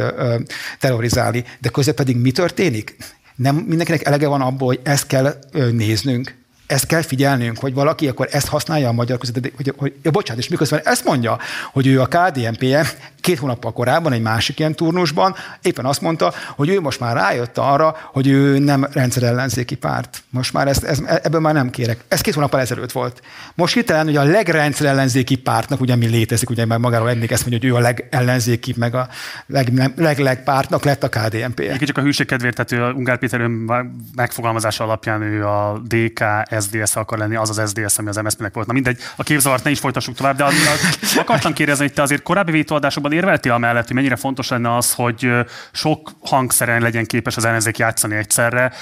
B: terrorizálni. De közben pedig mi történik? Nem mindenkinek elege van abból, hogy ezt kell ö, néznünk ezt kell figyelnünk, hogy valaki akkor ezt használja a magyar között, hogy, hogy, ja, bocsánat, és miközben ezt mondja, hogy ő a KDNP-je két hónappal korábban egy másik ilyen turnusban éppen azt mondta, hogy ő most már rájött arra, hogy ő nem rendszerellenzéki párt. Most már ezt, ez, ebből már nem kérek. Ez két hónappal ezelőtt volt. Most hirtelen, hogy a legrendszerellenzéki pártnak, ugye mi létezik, ugye már magáról emlék ezt mondja, hogy ő a legellenzéki, meg a leg, nem, leg, leg pártnak lett a KDNP-je.
A: Egy csak a hűség kedvéért, tehát ő Ungár Péter ön megfogalmazása alapján ő a DK, SDS akar lenni, az az SDS, ami az MSZP-nek volt. Na mindegy, a képzavart ne is folytassuk tovább, de az, az, akartam kérdezni, hogy te azért korábbi vétóadásokban érveltél amellett, hogy mennyire fontos lenne az, hogy sok hangszeren legyen képes az ellenzék játszani egyszerre.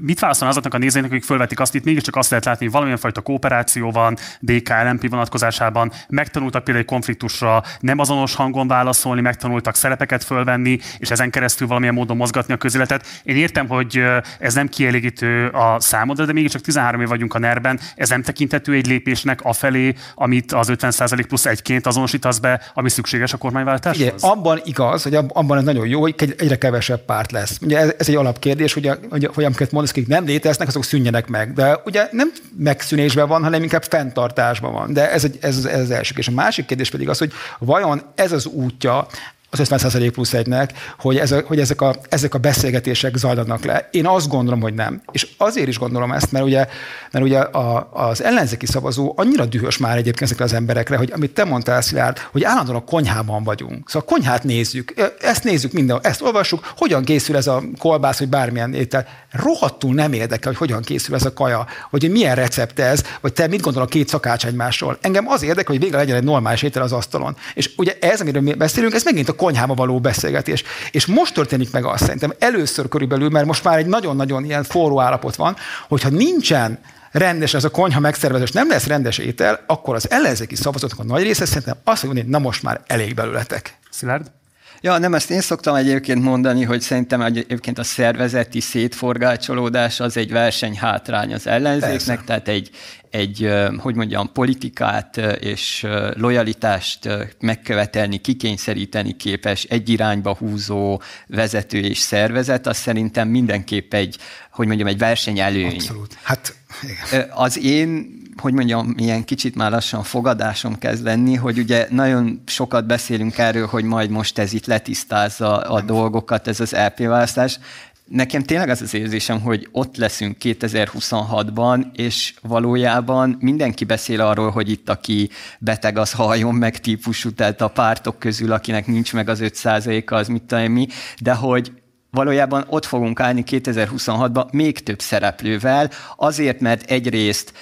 A: Mit válaszol azoknak a nézőknek, akik fölvetik azt, itt mégiscsak azt lehet látni, hogy valamilyen fajta kooperáció van DK LMP vonatkozásában, megtanultak például egy konfliktusra nem azonos hangon válaszolni, megtanultak szerepeket fölvenni, és ezen keresztül valamilyen módon mozgatni a közéletet. Én értem, hogy ez nem kielégítő a számodra, de mégiscsak 13 év vagyunk a NER-ben, ez nem tekintető egy lépésnek afelé, amit az 50% plusz egyként azonosítasz be, ami szükséges a kormányváltáshoz?
B: Ugye, abban igaz, hogy ab- abban ez nagyon jó, hogy egy- egyre kevesebb párt lesz. Ugye ez, ez egy alapkérdés, hogy, a, hogy, hogy amiket mondasz, akik nem léteznek, azok szűnjenek meg. De ugye nem megszűnésben van, hanem inkább fenntartásban van. De ez, egy, ez, ez az első. És a másik kérdés pedig az, hogy vajon ez az útja az 50% plusz egynek, hogy, ez a, hogy ezek, a, ezek a beszélgetések zajlanak le. Én azt gondolom, hogy nem. És azért is gondolom ezt, mert ugye, mert ugye a, az ellenzéki szavazó annyira dühös már egyébként ezekre az emberekre, hogy amit te mondtál, Szilárd, hogy állandóan a konyhában vagyunk. Szóval a konyhát nézzük, ezt nézzük minden, ezt olvassuk, hogyan készül ez a kolbász, vagy bármilyen étel. Rohadtul nem érdekel, hogy hogyan készül ez a kaja, hogy milyen recept ez, vagy te mit gondol a két szakács egymásról. Engem az érdekel, hogy végre legyen egy normális étel az asztalon. És ugye ez, amiről mi beszélünk, ez megint a konyhába való beszélgetés. És most történik meg azt szerintem először körülbelül, mert most már egy nagyon-nagyon ilyen forró állapot van, hogyha nincsen rendes ez a konyha megszervezés, nem lesz rendes étel, akkor az ellenzéki szavazatoknak a nagy része szerintem azt mondja, hogy na most már elég belőletek.
A: Szilárd?
C: Ja, nem, ezt én szoktam egyébként mondani, hogy szerintem egyébként a szervezeti szétforgácsolódás az egy versenyhátrány az ellenzéknek, Persze. tehát egy, egy, hogy mondjam, politikát és lojalitást megkövetelni, kikényszeríteni képes, egy irányba húzó vezető és szervezet, az szerintem mindenképp egy, hogy mondjam, egy versenyelőny.
B: Abszolút. Hát,
C: igen. Az én hogy mondjam, ilyen kicsit már lassan fogadásom kezd lenni, hogy ugye nagyon sokat beszélünk erről, hogy majd most ez itt letisztázza a dolgokat, ez az LP választás. Nekem tényleg az az érzésem, hogy ott leszünk 2026-ban, és valójában mindenki beszél arról, hogy itt aki beteg, az halljon meg típusú, tehát a pártok közül, akinek nincs meg az 5% az mit tudom mi, de hogy valójában ott fogunk állni 2026-ban még több szereplővel, azért, mert egyrészt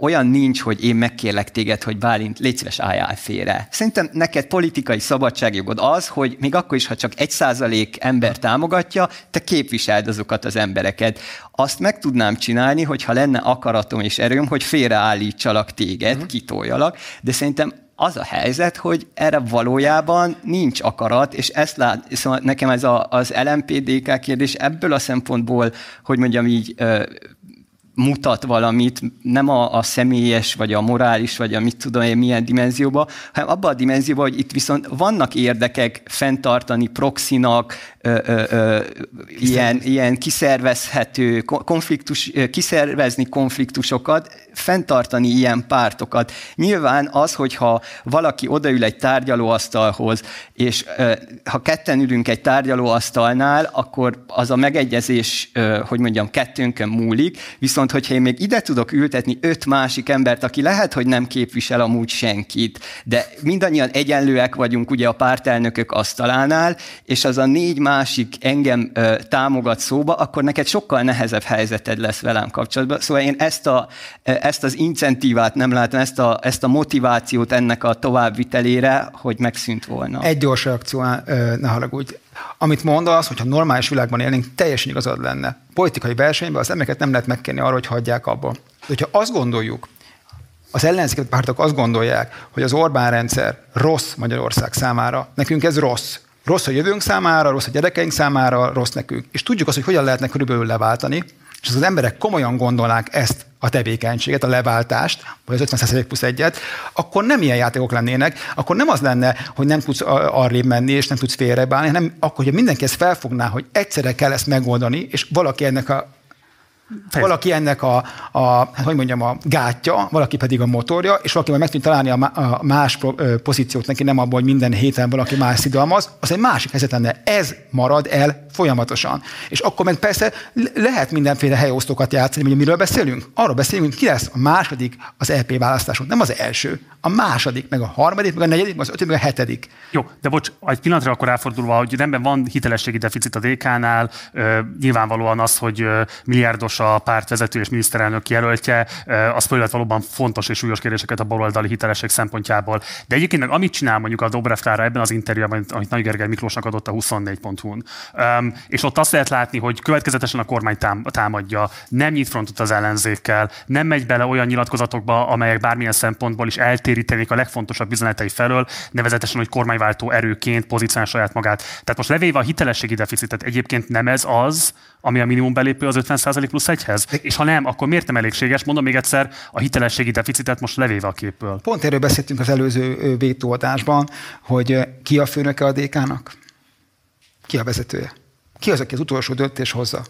C: olyan nincs, hogy én megkérlek téged, hogy Bálint, légy szíves, álljál félre. Szerintem neked politikai szabadságjogod az, hogy még akkor is, ha csak egy százalék ember támogatja, te képviseld azokat az embereket. Azt meg tudnám csinálni, hogyha lenne akaratom és erőm, hogy félreállítsalak téged, uh-huh. kitoljalak, de szerintem az a helyzet, hogy erre valójában nincs akarat, és ezt lát, szóval nekem ez a, az LMPDK kérdés ebből a szempontból, hogy mondjam így, mutat valamit, nem a, a személyes, vagy a morális, vagy a mit tudom én milyen dimenzióba, hanem abban a dimenzióban, hogy itt viszont vannak érdekek fenntartani proxinak, ö, ö, ö, ilyen, ilyen kiszervezhető konfliktus, kiszervezni konfliktusokat, fenntartani ilyen pártokat. Nyilván az, hogyha valaki odaül egy tárgyalóasztalhoz, és ö, ha ketten ülünk egy tárgyalóasztalnál, akkor az a megegyezés, ö, hogy mondjam, kettőnkön múlik, viszont hogyha én még ide tudok ültetni öt másik embert, aki lehet, hogy nem képvisel amúgy senkit, de mindannyian egyenlőek vagyunk ugye a pártelnökök asztalánál, és az a négy másik engem ö, támogat szóba, akkor neked sokkal nehezebb helyzeted lesz velem kapcsolatban. Szóval én ezt, a, ezt az incentívát nem látom, ezt a, ezt a motivációt ennek a továbbvitelére, hogy megszűnt volna.
B: Egy gyors reakció, ne haragudj. Amit mondasz, hogyha normális világban élnénk, teljesen igazad lenne. Politikai versenyben az embereket nem lehet megkérni arra, hogy hagyják abba. De hogyha azt gondoljuk, az ellenzéki pártok azt gondolják, hogy az Orbán rendszer rossz Magyarország számára, nekünk ez rossz. Rossz a jövőnk számára, rossz a gyerekeink számára, rossz nekünk. És tudjuk azt, hogy hogyan lehetne körülbelül leváltani, és az emberek komolyan gondolnák ezt a tevékenységet, a leváltást, vagy az 50% plusz egyet, akkor nem ilyen játékok lennének, akkor nem az lenne, hogy nem tudsz arrébb menni, és nem tudsz félrebálni, hanem akkor, hogy mindenki ezt felfogná, hogy egyszerre kell ezt megoldani, és valaki ennek a Fejez. Valaki ennek a, a, hát hogy mondjam, a gátja, valaki pedig a motorja, és valaki majd meg tudja találni a, más pozíciót neki, nem abban, hogy minden héten valaki más szidalmaz, az egy másik helyzet lenne. Ez marad el folyamatosan. És akkor meg persze lehet mindenféle helyosztókat játszani, hogy miről beszélünk? Arról beszélünk, hogy ki lesz a második az EP választáson. Nem az első, a második, meg a harmadik, meg a negyedik, meg az ötödik, meg a hetedik.
A: Jó, de bocs, egy pillanatra akkor elfordulva, hogy rendben van hitelességi deficit a DK-nál, nyilvánvalóan az, hogy milliárdos a pártvezető és miniszterelnök jelöltje, az fölvet valóban fontos és súlyos kérdéseket a baloldali hitelesség szempontjából. De egyébként meg amit csinál mondjuk a Dobrev Klára ebben az interjúban, amit Nagy Gergely Miklósnak adott a 24.hu-n, és ott azt lehet látni, hogy következetesen a kormány támadja, nem nyit frontot az ellenzékkel, nem megy bele olyan nyilatkozatokba, amelyek bármilyen szempontból is eltérítenék a legfontosabb üzenetai felől, nevezetesen, hogy kormányváltó erőként pozícionál saját magát. Tehát most levéve a hitelességi deficitet, egyébként nem ez az, ami a minimum belépő az 50% plusz egyhez? És ha nem, akkor miért nem elégséges? Mondom még egyszer, a hitelességi deficitet most levéve a képből.
B: Pont erről beszéltünk az előző vétóadásban, hogy ki a főnöke a DK-nak? Ki a vezetője? Ki az, aki az utolsó döntés hozza?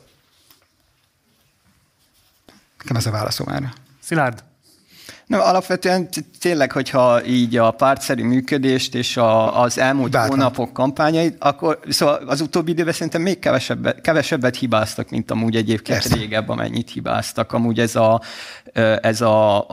B: Nekem ez a válaszom erre.
A: Szilárd?
C: No, alapvetően tényleg, hogyha így a pártszerű működést és a, az elmúlt Bátran. hónapok kampányait, akkor szóval az utóbbi időben szerintem még kevesebbet, kevesebbet hibáztak, mint amúgy egyébként Persze. régebb, amennyit hibáztak. Amúgy ez, a, ez a,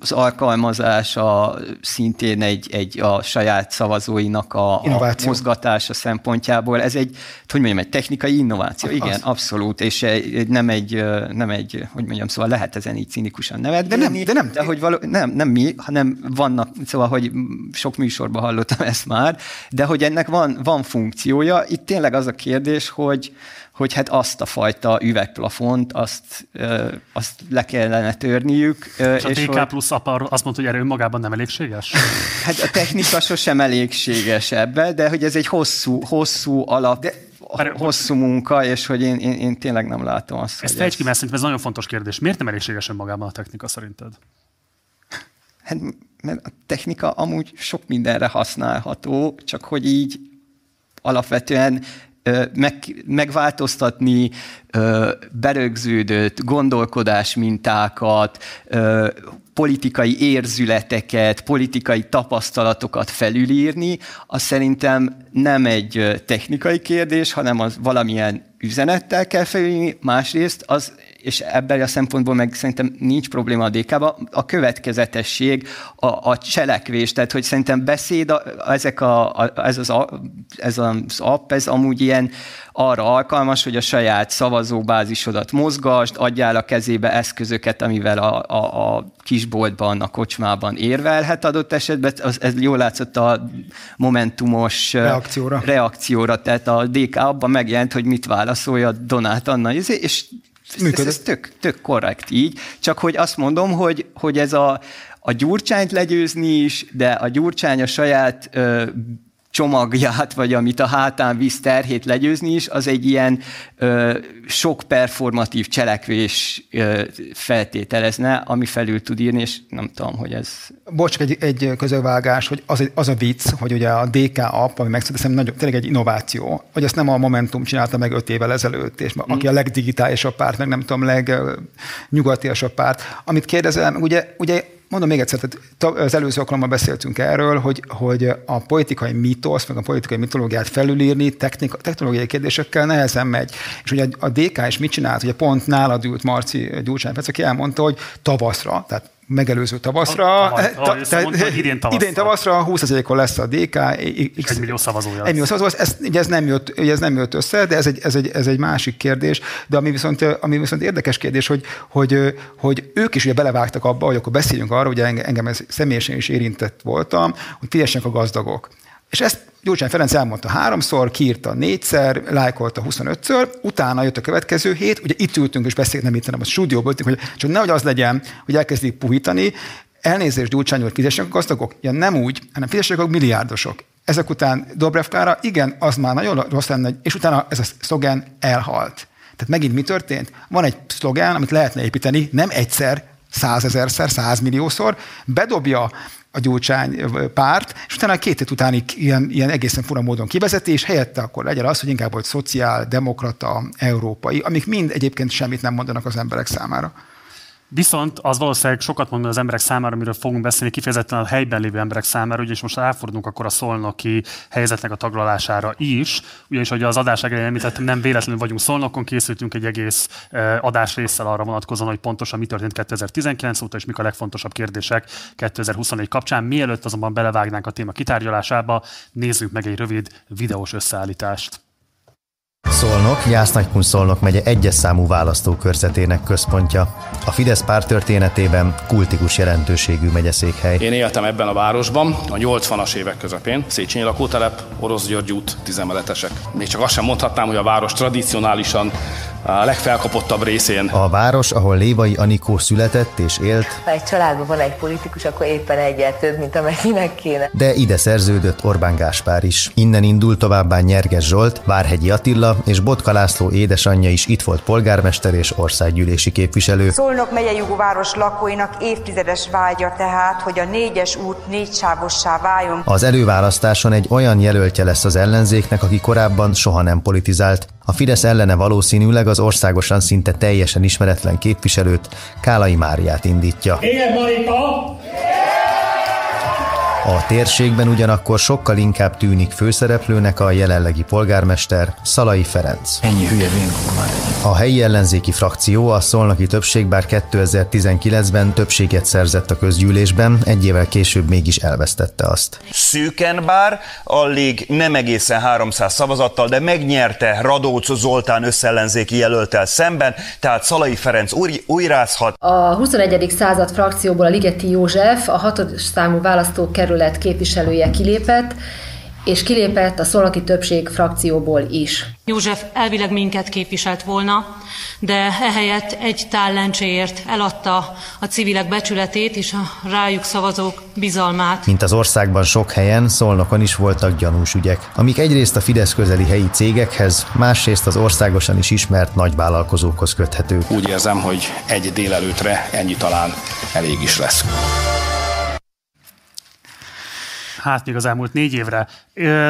C: az alkalmazás a, szintén egy, egy a saját szavazóinak a, a mozgatása szempontjából. Ez egy, hogy mondjam, egy technikai innováció. Az. Igen, abszolút, és nem egy, nem egy, hogy mondjam, szóval lehet ezen így cinikusan nevetni.
B: De nem, de nem.
C: De hogy való, nem, nem mi, hanem vannak, szóval, hogy sok műsorban hallottam ezt már, de hogy ennek van, van funkciója. Itt tényleg az a kérdés, hogy, hogy hát azt a fajta üvegplafont, azt, ö, azt le kellene törniük.
A: És, és a TK hogy... plusz apar azt mondta, hogy erő önmagában nem elégséges?
C: Hát a technika sosem elégséges ebbe, de hogy ez egy hosszú, hosszú alap, de hosszú munka, és hogy én, én, én tényleg nem látom azt.
A: Ezt fejtsd ki, mert szerintem ez nagyon fontos kérdés. Miért nem elégséges önmagában a technika szerinted?
C: Hát, mert a technika amúgy sok mindenre használható, csak hogy így alapvetően meg, megváltoztatni berögződött gondolkodásmintákat, politikai érzületeket, politikai tapasztalatokat felülírni, az szerintem nem egy technikai kérdés, hanem az valamilyen üzenettel kell felülírni, másrészt az és ebben a szempontból meg szerintem nincs probléma a dk a következetesség, a, a cselekvés, tehát hogy szerintem beszéd, a, ezek a, a, ez, az, a, ez az app, ez amúgy ilyen arra alkalmas, hogy a saját szavazóbázisodat mozgasd, adjál a kezébe eszközöket, amivel a, a, a kisboltban, a kocsmában érvelhet adott esetben. Az, ez jól látszott a momentumos
B: reakcióra.
C: reakcióra, tehát a DK abban megjelent, hogy mit válaszolja Donát Anna, és ez, ez, ez tök, tök korrekt így, csak hogy azt mondom, hogy, hogy ez a, a gyurcsányt legyőzni is, de a gyurcsány a saját ö, csomagját, vagy amit a hátán visz terhét legyőzni is, az egy ilyen ö, sok performatív cselekvés ö, feltételezne, ami felül tud írni, és nem tudom, hogy ez...
B: Bocs, egy, egy közövágás, hogy az, az a vicc, hogy ugye a DK app, ami megszületett, nagyon, tényleg egy innováció, hogy ezt nem a Momentum csinálta meg öt évvel ezelőtt, és mm. aki a legdigitálisabb párt, meg nem tudom, legnyugatiasabb párt. Amit kérdezel, ugye, ugye Mondom még egyszer, tehát az előző alkalommal beszéltünk erről, hogy, hogy a politikai mítosz, meg a politikai mitológiát felülírni technika, technológiai kérdésekkel nehezen megy. És ugye a DK is mit csinált? Ugye pont nálad ült Marci Gyurcsány aki elmondta, hogy tavaszra, tehát megelőző tavaszra.
A: Ta, mondta, idén tavaszra.
B: Idén tavaszra 20%-on lesz a DK.
A: X, egy millió szavazója.
B: Egy millió szavazója. Ez, ugye ez, nem jött, ugye ez nem jött össze, de ez egy, ez, egy, ez egy másik kérdés. De ami viszont, ami viszont érdekes kérdés, hogy, hogy, hogy ők is ugye belevágtak abba, hogy akkor beszéljünk arra, ugye engem ez személyesen is érintett voltam, hogy fizessenek a gazdagok. És ezt Gyurcsány Ferenc elmondta háromszor, kiírta négyszer, lájkolta 25-ször, utána jött a következő hét, ugye itt ültünk és beszéltünk, nem itt, hanem a stúdióban, hogy csak nehogy az legyen, hogy elkezdik puhítani, elnézést Gyurcsány úr, fizessenek a gazdagok? Ja nem úgy, hanem fizessenek a milliárdosok. Ezek után Dobrev Klára, igen, az már nagyon rossz lenne, és utána ez a szlogen elhalt. Tehát megint mi történt? Van egy szlogen, amit lehetne építeni, nem egyszer, százezerszer, százmilliószor, bedobja a gyurcsány párt, és utána két hét utáni ilyen, ilyen egészen fura módon kivezeti, és helyette akkor legyen az, hogy inkább volt szociál, demokrata, európai, amik mind egyébként semmit nem mondanak az emberek számára.
A: Viszont az valószínűleg sokat mond az emberek számára, amiről fogunk beszélni, kifejezetten a helyben lévő emberek számára, ugyanis most elfordulunk akkor a szolnoki helyzetnek a taglalására is, ugyanis, hogy az adás elején említettem, nem véletlenül vagyunk szolnokon, készültünk egy egész eh, adás résszel arra vonatkozóan, hogy pontosan mi történt 2019 óta, és mik a legfontosabb kérdések 2024 kapcsán. Mielőtt azonban belevágnánk a téma kitárgyalásába, nézzük meg egy rövid videós összeállítást.
D: Szolnok, Jász-Nagykun Szolnok megye egyes számú választókörzetének központja. A Fidesz párt történetében kultikus jelentőségű megyeszékhely.
E: Én éltem ebben a városban a 80-as évek közepén. Széchenyi lakótelep, Orosz György út, tizemeletesek. Még csak azt sem mondhatnám, hogy a város tradicionálisan a legfelkapottabb részén.
D: A város, ahol Lévai Anikó született és élt.
F: Ha egy családban van egy politikus, akkor éppen egyet több, mint amennyinek kéne.
D: De ide szerződött Orbán Gáspár is. Innen indult továbbá Nyerges Zsolt, Várhegyi Attila és Botka László édesanyja is itt volt polgármester és országgyűlési képviselő.
G: Szolnok megyei város lakóinak évtizedes vágya tehát, hogy a négyes út négy sávossá váljon.
D: Az előválasztáson egy olyan jelöltje lesz az ellenzéknek, aki korábban soha nem politizált. A Fidesz ellene valószínűleg az országosan szinte teljesen ismeretlen képviselőt, Kálai Máriát indítja. Igen, Marika! A térségben ugyanakkor sokkal inkább tűnik főszereplőnek a jelenlegi polgármester Szalai Ferenc.
H: Ennyi hülye már
D: A helyi ellenzéki frakció a szolnoki többség bár 2019-ben többséget szerzett a közgyűlésben, egy évvel később mégis elvesztette azt.
I: Szűken bár, alig nem egészen 300 szavazattal, de megnyerte Radóc Zoltán összellenzéki jelöltel szemben, tehát Szalai Ferenc új, újrázhat.
J: A 21. század frakcióból a Ligeti József, a hatos számú választókerület kerület képviselője kilépett, és kilépett a szolnoki többség frakcióból is.
K: József elvileg minket képviselt volna, de ehelyett egy tál lencséért eladta a civilek becsületét és a rájuk szavazók bizalmát.
D: Mint az országban sok helyen, Szolnokon is voltak gyanús ügyek, amik egyrészt a Fidesz közeli helyi cégekhez, másrészt az országosan is ismert nagyvállalkozókhoz köthetők.
E: Úgy érzem, hogy egy délelőtre ennyi talán elég is lesz
A: hát még az elmúlt négy évre.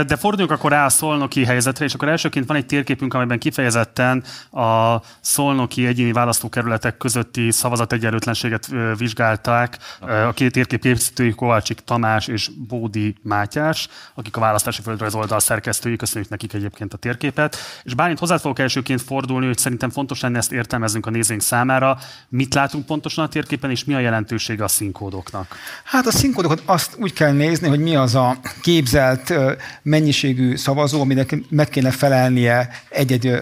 A: De forduljunk akkor rá a szolnoki helyzetre, és akkor elsőként van egy térképünk, amelyben kifejezetten a szolnoki egyéni választókerületek közötti szavazategyenlőtlenséget vizsgálták. A két térkép készítői Kovácsik Tamás és Bódi Mátyás, akik a választási földrajz oldal szerkesztői, köszönjük nekik egyébként a térképet. És bármint hozzá fogok elsőként fordulni, hogy szerintem fontos lenne ezt értelmeznünk a nézőink számára. Mit látunk pontosan a térképen, és mi a jelentősége a színkódoknak?
B: Hát a színkódokat azt úgy kell nézni, hogy mi az a képzelt mennyiségű szavazó, aminek meg kéne felelnie egy-egy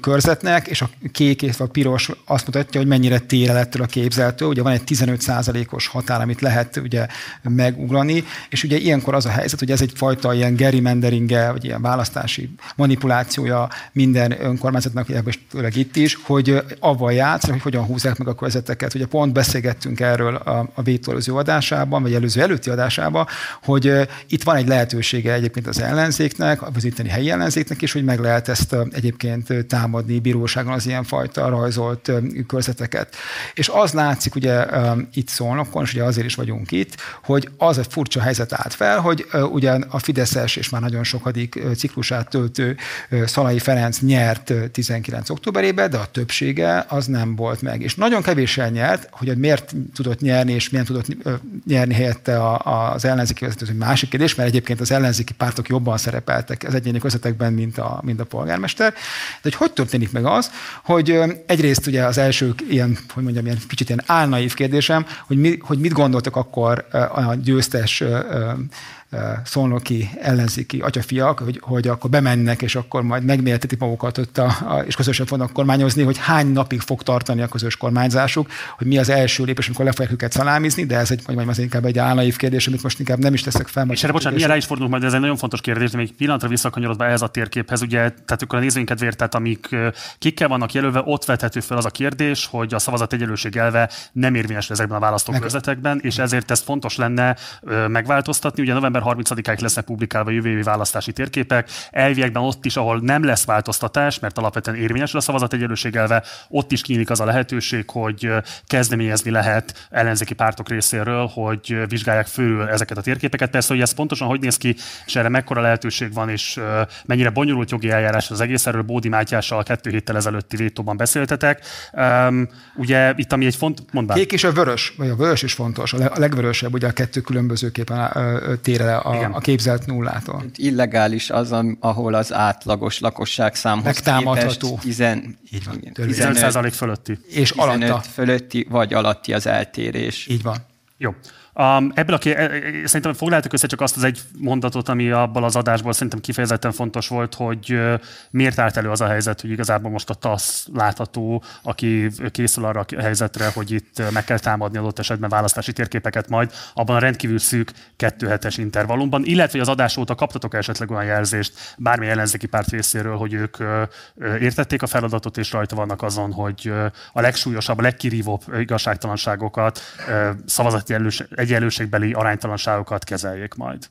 B: körzetnek, és a kék és a piros azt mutatja, hogy mennyire tér el ettől a képzeltől. Ugye van egy 15%-os határ, amit lehet ugye megugrani, és ugye ilyenkor az a helyzet, hogy ez egyfajta ilyen gerrymanderinge, vagy ilyen választási manipulációja minden önkormányzatnak, és főleg itt is, hogy avval játszanak, hogy hogyan húzzák meg a körzeteket. Ugye pont beszélgettünk erről a, a vétolöző adásában, vagy előző előtti adásában, hogy itt van egy lehetősége egyébként az ellenzéknek, az itteni helyi ellenzéknek is, hogy meg lehet ezt egyébként támadni bíróságon az ilyenfajta rajzolt körzeteket. És az látszik ugye itt szólnokon, és ugye azért is vagyunk itt, hogy az egy furcsa helyzet állt fel, hogy ugyan a Fideszes és már nagyon sokadik ciklusát töltő Szalai Ferenc nyert 19. októberében, de a többsége az nem volt meg. És nagyon kevéssel nyert, hogy miért tudott nyerni, és milyen tudott nyerni helyette az ellenzéki vezető, másik kérdés, mert egyébként az ellenzéki pártok jobban szerepeltek az egyéni közvetekben, mint a, mint a polgármester. De hogy hogy történik meg az, hogy egyrészt ugye az első ilyen, hogy mondjam, ilyen kicsit ilyen álnaív kérdésem, hogy, mi, hogy mit gondoltak akkor a győztes szolnoki ellenzéki atyafiak, hogy, hogy akkor bemennek, és akkor majd megmértetik magukat ott a, a, és közösen fognak kormányozni, hogy hány napig fog tartani a közös kormányzásuk, hogy mi az első lépés, amikor le fogják őket szalámizni, de ez egy, mondjam, az inkább egy álnaív kérdés, amit most inkább nem is teszek fel.
A: És erre bocsánat, milyen rá is fordulunk majd, ez egy nagyon fontos kérdés, de még pillanatra visszakanyarodva ez a térképhez, ugye, tehát akkor a nézőink kedvéért, tehát amik kikkel vannak jelölve, ott vethető fel az a kérdés, hogy a szavazat egyenlőség elve nem érvényes ezekben a választókörzetekben, és ezért ez fontos lenne megváltoztatni. Ugye november november 30-áig lesznek publikálva jövő évi választási térképek. Elviekben ott is, ahol nem lesz változtatás, mert alapvetően érvényes a szavazat egyenlőségelve, ott is kinyílik az a lehetőség, hogy kezdeményezni lehet ellenzéki pártok részéről, hogy vizsgálják fölül ezeket a térképeket. Persze, hogy ez pontosan hogy néz ki, és erre mekkora lehetőség van, és mennyire bonyolult jogi eljárás az egész, erről Bódi Mátyással kettő héttel ezelőtti vétóban beszéltetek. Um, ugye itt, ami egy font,
B: mondd Kék és a vörös, vagy a vörös is fontos, a legvörösebb, ugye a kettő különbözőképpen tér el a, a képzelt nullától.
C: Itt illegális az, ahol az átlagos lakosság számhoz
B: Megtámadható.
C: képest 10, így van,
A: 15, fölötti.
C: És 15 alatta. fölötti vagy alatti az eltérés.
B: Így van.
A: Jó. Um, ebből a ké- e, e, szerintem foglaltuk össze csak azt az egy mondatot, ami abból az adásból szerintem kifejezetten fontos volt, hogy miért állt elő az a helyzet, hogy igazából most a TASZ látható, aki készül arra a helyzetre, hogy itt meg kell támadni adott esetben választási térképeket majd abban a rendkívül szűk kettő hetes intervallumban, illetve hogy az adás óta kaptatok esetleg olyan jelzést bármi ellenzéki párt részéről, hogy ők értették a feladatot, és rajta vannak azon, hogy a legsúlyosabb, a legkirívóbb igazságtalanságokat, szavazati egyenlőségbeli aránytalanságokat kezeljék majd.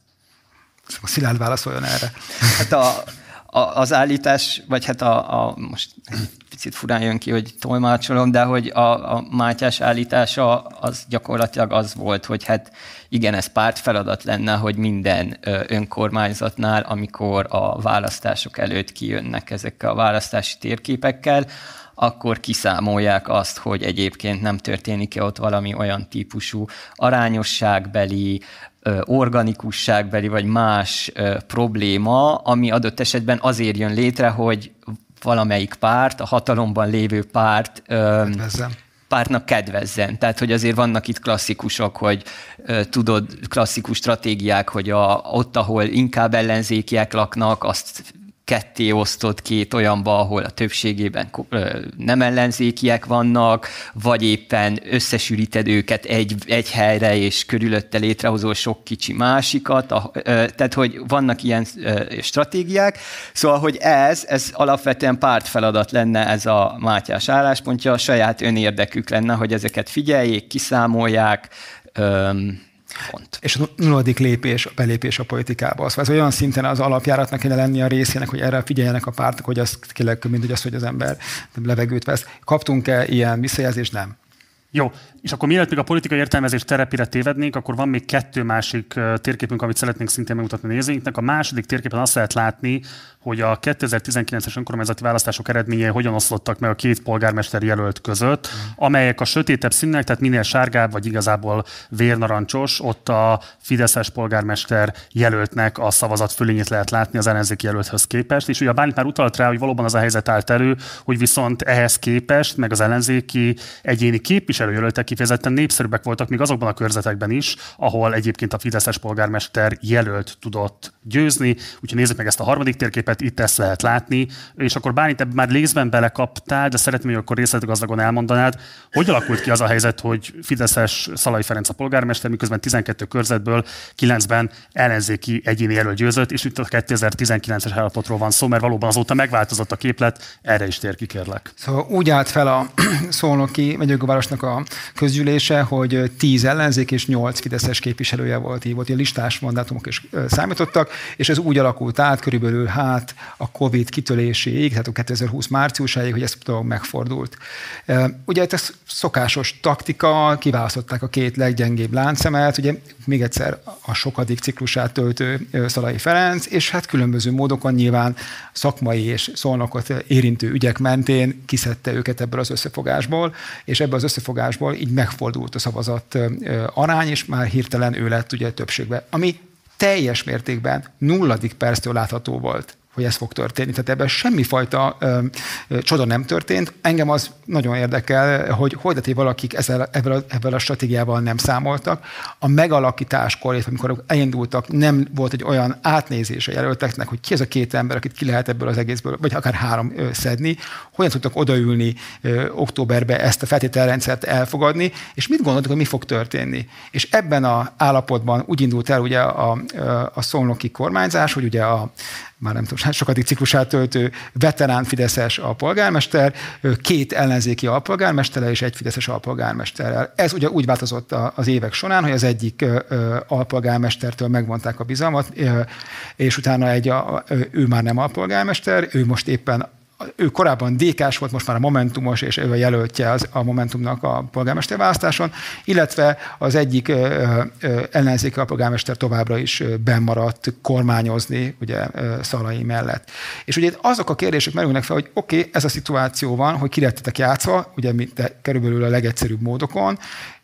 B: A Szilárd válaszoljon erre.
C: Hát a, a, az állítás, vagy hát a, a most picit furán jön ki, hogy tolmácsolom, de hogy a, a Mátyás állítása az gyakorlatilag az volt, hogy hát igen, ez párt feladat lenne, hogy minden önkormányzatnál, amikor a választások előtt kijönnek ezekkel a választási térképekkel, akkor kiszámolják azt, hogy egyébként nem történik-e ott valami olyan típusú arányosságbeli, organikusságbeli vagy más probléma, ami adott esetben azért jön létre, hogy valamelyik párt, a hatalomban lévő párt
B: Kedvezzem
C: pártnak kedvezzen. Tehát, hogy azért vannak itt klasszikusok, hogy tudod, klasszikus stratégiák, hogy a, ott, ahol inkább ellenzékiek laknak, azt ketté osztott két olyanba, ahol a többségében nem ellenzékiek vannak, vagy éppen összesűríted őket egy, egy helyre, és körülötte létrehozol sok kicsi másikat. Tehát, hogy vannak ilyen stratégiák. Szóval, hogy ez, ez alapvetően pártfeladat lenne ez a Mátyás álláspontja, a saját önérdekük lenne, hogy ezeket figyeljék, kiszámolják,
B: Pont. És a nulladik lépés, a belépés a politikába. Szóval ez olyan szinten az alapjáratnak kéne lenni a részének, hogy erre figyeljenek a pártok, hogy az tényleg mint hogy az, hogy az ember levegőt vesz. Kaptunk-e ilyen visszajelzést? Nem.
A: Jó, és akkor mielőtt még a politikai értelmezés terepére tévednénk, akkor van még kettő másik térképünk, amit szeretnénk szintén megmutatni a nézőinknek. A második térképen azt lehet látni, hogy a 2019-es önkormányzati választások eredményei hogyan oszlottak meg a két polgármester jelölt között, amelyek a sötétebb színnek, tehát minél sárgább, vagy igazából vérnarancsos, ott a Fideszes polgármester jelöltnek a szavazat fölényét lehet látni az ellenzéki jelölthöz képest. És ugye a Bálint már utalt rá, hogy valóban az a helyzet állt elő, hogy viszont ehhez képest, meg az ellenzéki egyéni képviselőjelöltek kifejezetten népszerűbbek voltak még azokban a körzetekben is, ahol egyébként a Fideszes polgármester jelölt tudott győzni. Úgyhogy nézzük meg ezt a harmadik térképet, itt ezt lehet látni. És akkor bár itt már részben belekaptál, de szeretném, hogy akkor részletgazdagon elmondanád, hogy alakult ki az a helyzet, hogy Fideszes Szalai Ferenc a polgármester, miközben 12 körzetből 9-ben ellenzéki egyéni jelölt győzött, és itt a 2019-es állapotról van szó, mert valóban azóta megváltozott a képlet, erre is tér ki, kérlek.
B: Szóval úgy állt fel a Szolnoki megyőgővárosnak a közgyűlése, hogy 10 ellenzék és 8 fideszes képviselője volt, így volt, listás mandátumok is számítottak, és ez úgy alakult át körülbelül hát a Covid kitöléséig, tehát a 2020 márciusáig, hogy ez dolog megfordult. Ugye ez szokásos taktika, kiválasztották a két leggyengébb láncemet, ugye még egyszer a sokadik ciklusát töltő Szalai Ferenc, és hát különböző módokon nyilván szakmai és szolnokot érintő ügyek mentén kiszedte őket ebből az összefogásból, és ebből az összefogásból így megfordult a szavazat arány, és már hirtelen ő lett ugye többségbe. Ami teljes mértékben nulladik perctől látható volt hogy ez fog történni. Tehát ebben semmifajta ö, ö, csoda nem történt. Engem az nagyon érdekel, hogy hogy lett, hogy valakik ezzel, ebben, a, ebben a stratégiával nem számoltak. A megalakításkor, amikor elindultak, nem volt egy olyan átnézés a jelölteknek, hogy ki ez a két ember, akit ki lehet ebből az egészből, vagy akár három ö, szedni, hogyan tudtak odaülni ö, októberbe ezt a feltételrendszert elfogadni, és mit gondoltak, hogy mi fog történni. És ebben a állapotban úgy indult el ugye a, a szolnoki kormányzás, hogy ugye a, már nem tudom, sokadik ciklusát töltő veterán Fideszes alpolgármester, két ellenzéki alpolgármestere és egy Fideszes alpolgármesterrel. Ez ugye úgy változott az évek során, hogy az egyik alpolgármestertől megvonták a bizalmat, és utána egy, ő már nem alpolgármester, ő most éppen ő korábban DK-s volt, most már a Momentumos, és ő a jelöltje az, a Momentumnak a polgármesterválasztáson, illetve az egyik ö, ö, ellenzéki polgármester továbbra is bemaradt kormányozni ugye Szalai mellett. És ugye azok a kérdések merülnek fel, hogy oké, okay, ez a szituáció van, hogy kirettetek játszva, ugye körülbelül a legegyszerűbb módokon,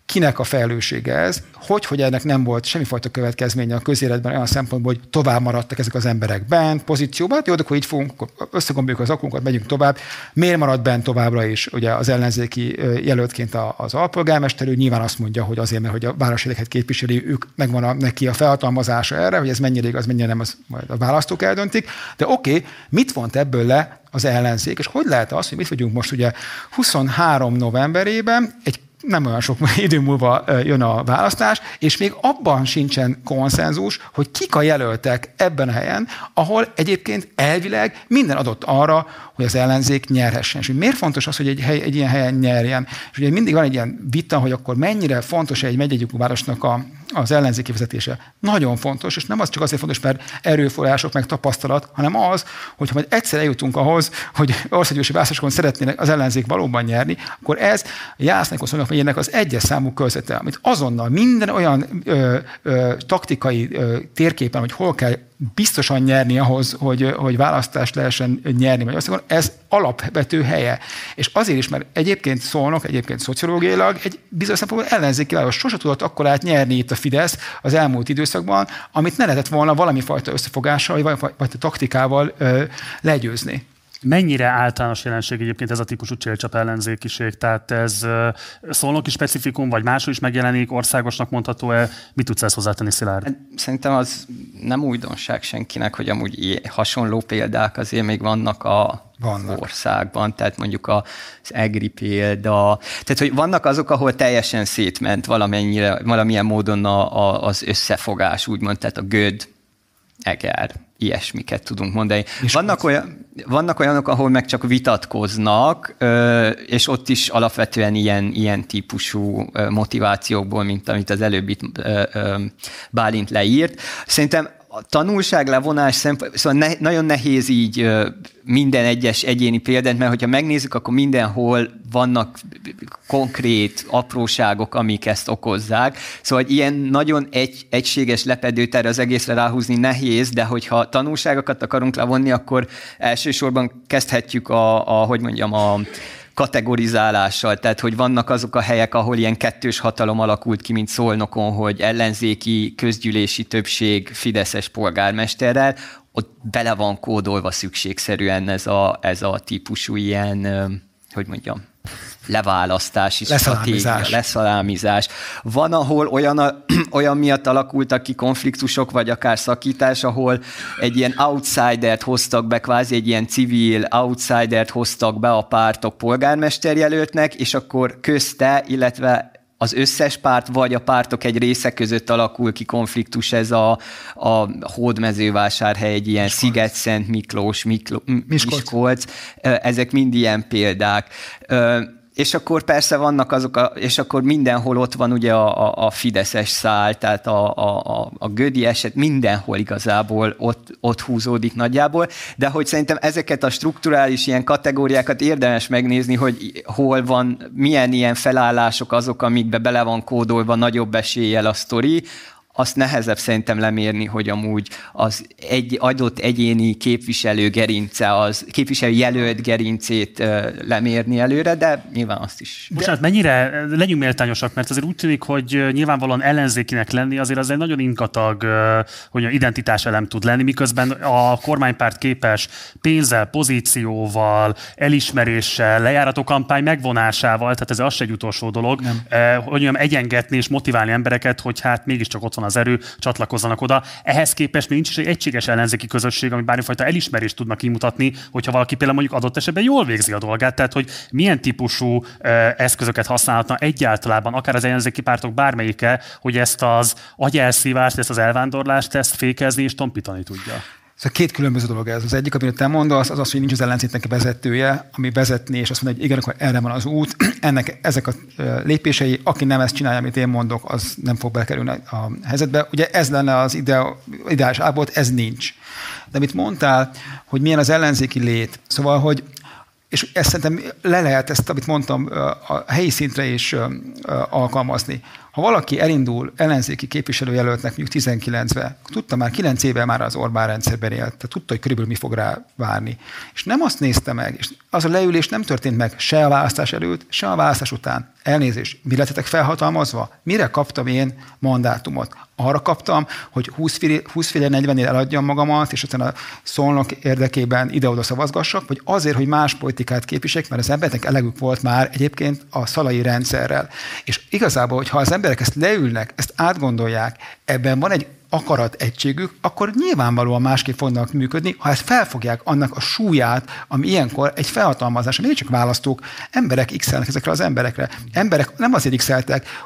B: kinek a felelőssége ez, hogy, hogy ennek nem volt semmifajta következménye a közéletben olyan szempontból, hogy tovább maradtak ezek az emberek bent, pozícióban, hát jó, akkor így fogunk, összegomboljuk az akunkat, megyünk tovább. Miért marad bent továbbra is ugye az ellenzéki jelöltként az alpolgármester, ő nyilván azt mondja, hogy azért, mert hogy a városéreket képviseli, ők megvan a, neki a felhatalmazása erre, hogy ez mennyire igaz, mennyire nem, az majd a választók eldöntik. De oké, okay, mit vont ebből le az ellenzék, és hogy lehet az, hogy mit vagyunk most ugye 23 novemberében, egy nem olyan sok idő múlva jön a választás, és még abban sincsen konszenzus, hogy kik a jelöltek ebben a helyen, ahol egyébként elvileg minden adott arra, hogy az ellenzék nyerhessen. És hogy miért fontos az, hogy egy, hely, egy ilyen helyen nyerjen? És ugye mindig van egy ilyen vita, hogy akkor mennyire fontos egy megyegyük városnak a az ellenzéki vezetése. Nagyon fontos, és nem az csak azért fontos, mert erőforrások, meg tapasztalat, hanem az, hogy ha majd egyszer eljutunk ahhoz, hogy országgyűlési választásokon szeretnének az ellenzék valóban nyerni, akkor ez a Jászlákos megyének az egyes számú közete, amit azonnal minden olyan ö, ö, taktikai ö, térképen, hogy hol kell biztosan nyerni ahhoz, hogy, hogy választást lehessen nyerni Magyarországon, ez alapvető helye. És azért is, mert egyébként szólnak, egyébként szociológiailag egy bizonyos szempontból ellenzéki város sose tudott akkor átnyerni itt a Fidesz az elmúlt időszakban, amit ne lehetett volna valami fajta összefogással, vagy valami fajta taktikával ö, legyőzni.
A: Mennyire általános jelenség egyébként ez a típusú csélcsap ellenzékiség? Tehát ez szólnoki specifikum, vagy máshol is megjelenik, országosnak mondható-e? Mit tudsz ezt hozzátenni, Szilárd? Hát,
C: szerintem az nem újdonság senkinek, hogy amúgy hasonló példák azért még vannak a vannak. országban, tehát mondjuk az EGRI példa, tehát hogy vannak azok, ahol teljesen szétment valamennyire, valamilyen módon a, a, az összefogás, úgymond, tehát a göd, eger, ilyesmiket tudunk mondani. És vannak, olyan, vannak olyanok, ahol meg csak vitatkoznak, és ott is alapvetően ilyen, ilyen típusú motivációkból, mint amit az előbb itt Bálint leírt. Szerintem a tanulság levonás szempont, szóval ne, nagyon nehéz így minden egyes egyéni példát, mert hogyha megnézzük, akkor mindenhol vannak konkrét apróságok, amik ezt okozzák. Szóval ilyen nagyon egy, egységes lepedőter az egészre ráhúzni nehéz, de hogyha tanulságokat akarunk levonni, akkor elsősorban kezdhetjük a, a hogy mondjam, a kategorizálással, tehát hogy vannak azok a helyek, ahol ilyen kettős hatalom alakult ki, mint Szolnokon, hogy ellenzéki közgyűlési többség Fideszes polgármesterrel, ott bele van kódolva szükségszerűen ez a, ez a típusú ilyen, hogy mondjam, leválasztási
B: leszalámizás.
C: leszalámizás. Van, ahol olyan, olyan miatt alakultak ki konfliktusok, vagy akár szakítás, ahol egy ilyen outsidert hoztak be, kvázi egy ilyen civil outsidert hoztak be a pártok polgármesterjelöltnek, és akkor közte, illetve az összes párt, vagy a pártok egy része között alakul ki konfliktus, ez a, a hódmezővásárhely, egy ilyen Sziget-Szent Miklós, Miklo, Miskolc. Miskolc. Ezek mind ilyen példák és akkor persze vannak azok, a, és akkor mindenhol ott van ugye a, a, a Fideszes szál, tehát a, a, a Gödi eset mindenhol igazából ott, ott húzódik nagyjából, de hogy szerintem ezeket a strukturális ilyen kategóriákat érdemes megnézni, hogy hol van, milyen ilyen felállások azok, amikbe bele van kódolva nagyobb eséllyel a sztori, azt nehezebb szerintem lemérni, hogy amúgy az egy adott egyéni képviselő gerince, az képviselő jelölt gerincét lemérni előre, de nyilván azt is.
A: Bocsánat, mennyire legyünk méltányosak, mert azért úgy tűnik, hogy nyilvánvalóan ellenzékinek lenni azért az egy nagyon inkatag, hogy identitás elem tud lenni, miközben a kormánypárt képes pénzzel, pozícióval, elismeréssel, lejárató kampány megvonásával, tehát ez az egy utolsó dolog, Nem. hogy mondjam, egyengetni és motiválni embereket, hogy hát mégiscsak ott van az erő, csatlakozzanak oda. Ehhez képest még nincs is egy egységes ellenzéki közösség, ami bármifajta elismerést tudnak kimutatni, hogyha valaki például mondjuk adott esetben jól végzi a dolgát. Tehát, hogy milyen típusú eszközöket használhatna egyáltalán, akár az ellenzéki pártok bármelyike, hogy ezt az agyelszívást, ezt az elvándorlást, ezt fékezni és tompítani tudja.
B: Szóval két különböző dolog ez. Az egyik, amit te mondasz, az az, hogy nincs az ellenzéknek vezetője, ami vezetni, és azt mondja, hogy igen, akkor erre van az út. Ennek ezek a lépései, aki nem ezt csinálja, amit én mondok, az nem fog bekerülni a helyzetbe. Ugye ez lenne az ide, ideális állapot, ez nincs. De amit mondtál, hogy milyen az ellenzéki lét, szóval, hogy és ezt szerintem le lehet ezt, amit mondtam, a helyi szintre is alkalmazni. Ha valaki elindul ellenzéki képviselőjelöltnek mondjuk 19-be, tudta már 9 éve már az Orbán rendszerben élt, tehát tudta, hogy körülbelül mi fog rá várni. És nem azt nézte meg, és az a leülés nem történt meg se a választás előtt, se a választás után. Elnézést, mi lettetek felhatalmazva? Mire kaptam én mandátumot? Arra kaptam, hogy 20 féle 40-nél eladjam magamat, és utána szólnak érdekében ide-oda szavazgassak, vagy azért, hogy más politikát képviseljek, mert az embernek elegük volt már egyébként a szalai rendszerrel. És igazából, hogyha az emberek ezt leülnek, ezt átgondolják, ebben van egy akarat egységük, akkor nyilvánvalóan másképp fognak működni, ha ezt felfogják annak a súlyát, ami ilyenkor egy felhatalmazás, ami csak választók, emberek x ezekre az emberekre. Emberek nem azért x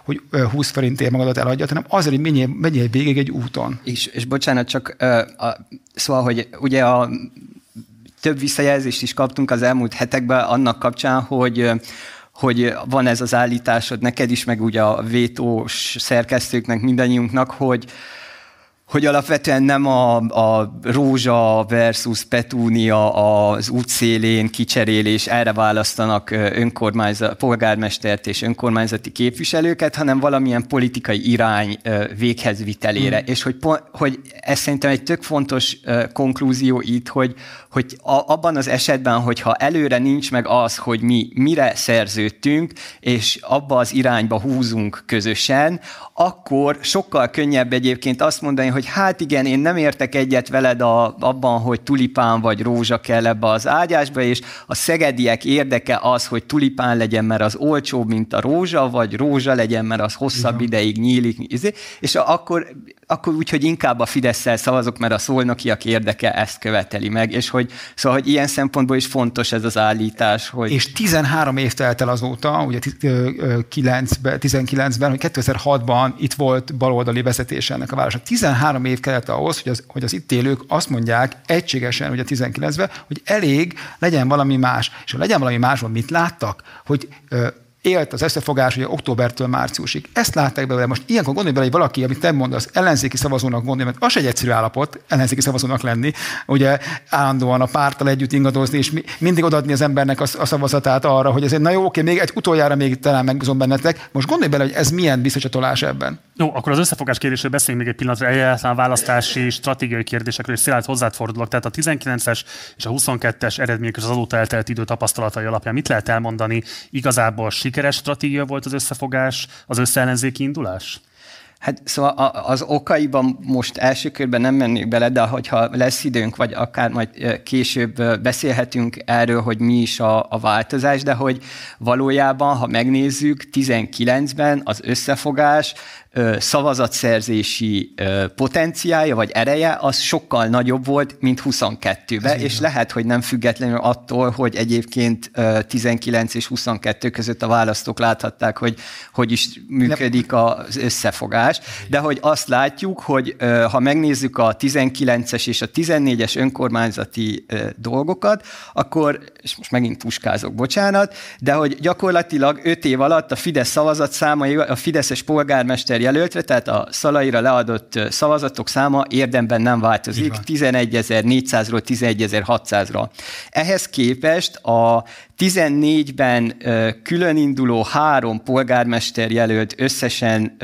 B: hogy 20 forintért magadat eladja, hanem azért, hogy menjél, menjél végig egy úton.
C: És, és bocsánat, csak uh, a, szóval, hogy ugye a több visszajelzést is kaptunk az elmúlt hetekben annak kapcsán, hogy hogy van ez az állításod neked is, meg ugye a vétós szerkesztőknek, mindannyiunknak, hogy, hogy alapvetően nem a, a rózsa versus petúnia az útszélén kicserélés, erre választanak önkormányzat, polgármestert és önkormányzati képviselőket, hanem valamilyen politikai irány véghez vitelére. Mm. És hogy, hogy ez szerintem egy tök fontos konklúzió itt, hogy, hogy a, abban az esetben, hogyha előre nincs meg az, hogy mi mire szerződtünk, és abba az irányba húzunk közösen, akkor sokkal könnyebb egyébként azt mondani, hogy hát igen, én nem értek egyet veled a, abban, hogy tulipán vagy rózsa kell ebbe az ágyásba, és a szegediek érdeke az, hogy tulipán legyen, mert az olcsóbb, mint a rózsa, vagy rózsa legyen, mert az hosszabb igen. ideig nyílik, izé, és akkor akkor úgy, hogy inkább a fidesz szavazok, mert a szolnokiak érdeke ezt követeli meg, és hogy, szóval, hogy ilyen szempontból is fontos ez az állítás. Hogy...
B: És 13 év telt el azóta, ugye 19-ben, hogy 2006-ban itt volt baloldali vezetése ennek a városnak. 13 év kellett ahhoz, hogy az, hogy az itt élők azt mondják egységesen, ugye 19-ben, hogy elég legyen valami más. És ha legyen valami másban, mit láttak? Hogy élt az összefogás ugye októbertől márciusig. Ezt látták belőle. Most ilyenkor gondolj bele, hogy valaki, amit te mondasz, ellenzéki szavazónak gondolj, mert az egy egyszerű állapot, ellenzéki szavazónak lenni, ugye állandóan a párttal együtt ingadozni, és mindig odaadni az embernek a, a szavazatát arra, hogy ezért na jó, oké, még egy utoljára még talán megbízom bennetek. Most gondolj bele, hogy ez milyen visszacsatolás ebben.
A: Jó, akkor az összefogás kérdésről beszéljünk még egy pillanatra, egyáltalán választási stratégiai kérdésekről, és Szilárd hozzád fordulok. Tehát a 19-es és a 22-es eredmények az azóta eltelt idő tapasztalatai alapján mit lehet elmondani igazából sikeres stratégia volt az összefogás, az összeellenzéki indulás?
C: Hát szóval az okaiban most első körben nem mennék bele, de hogyha lesz időnk, vagy akár majd később beszélhetünk erről, hogy mi is a, a változás, de hogy valójában, ha megnézzük, 19-ben az összefogás szavazatszerzési potenciája vagy ereje az sokkal nagyobb volt, mint 22-ben, és lehet, hogy nem függetlenül attól, hogy egyébként 19 és 22 között a választók láthatták, hogy hogy is működik az összefogás, de hogy azt látjuk, hogy ha megnézzük a 19-es és a 14-es önkormányzati dolgokat, akkor, és most megint puskázok, bocsánat, de hogy gyakorlatilag 5 év alatt a Fidesz szavazat számai, a Fideszes polgármester ember jelöltre, tehát a szalaira leadott szavazatok száma érdemben nem változik, 11.400-ról 11.600-ra. Ehhez képest a 14-ben külön induló három polgármester jelölt összesen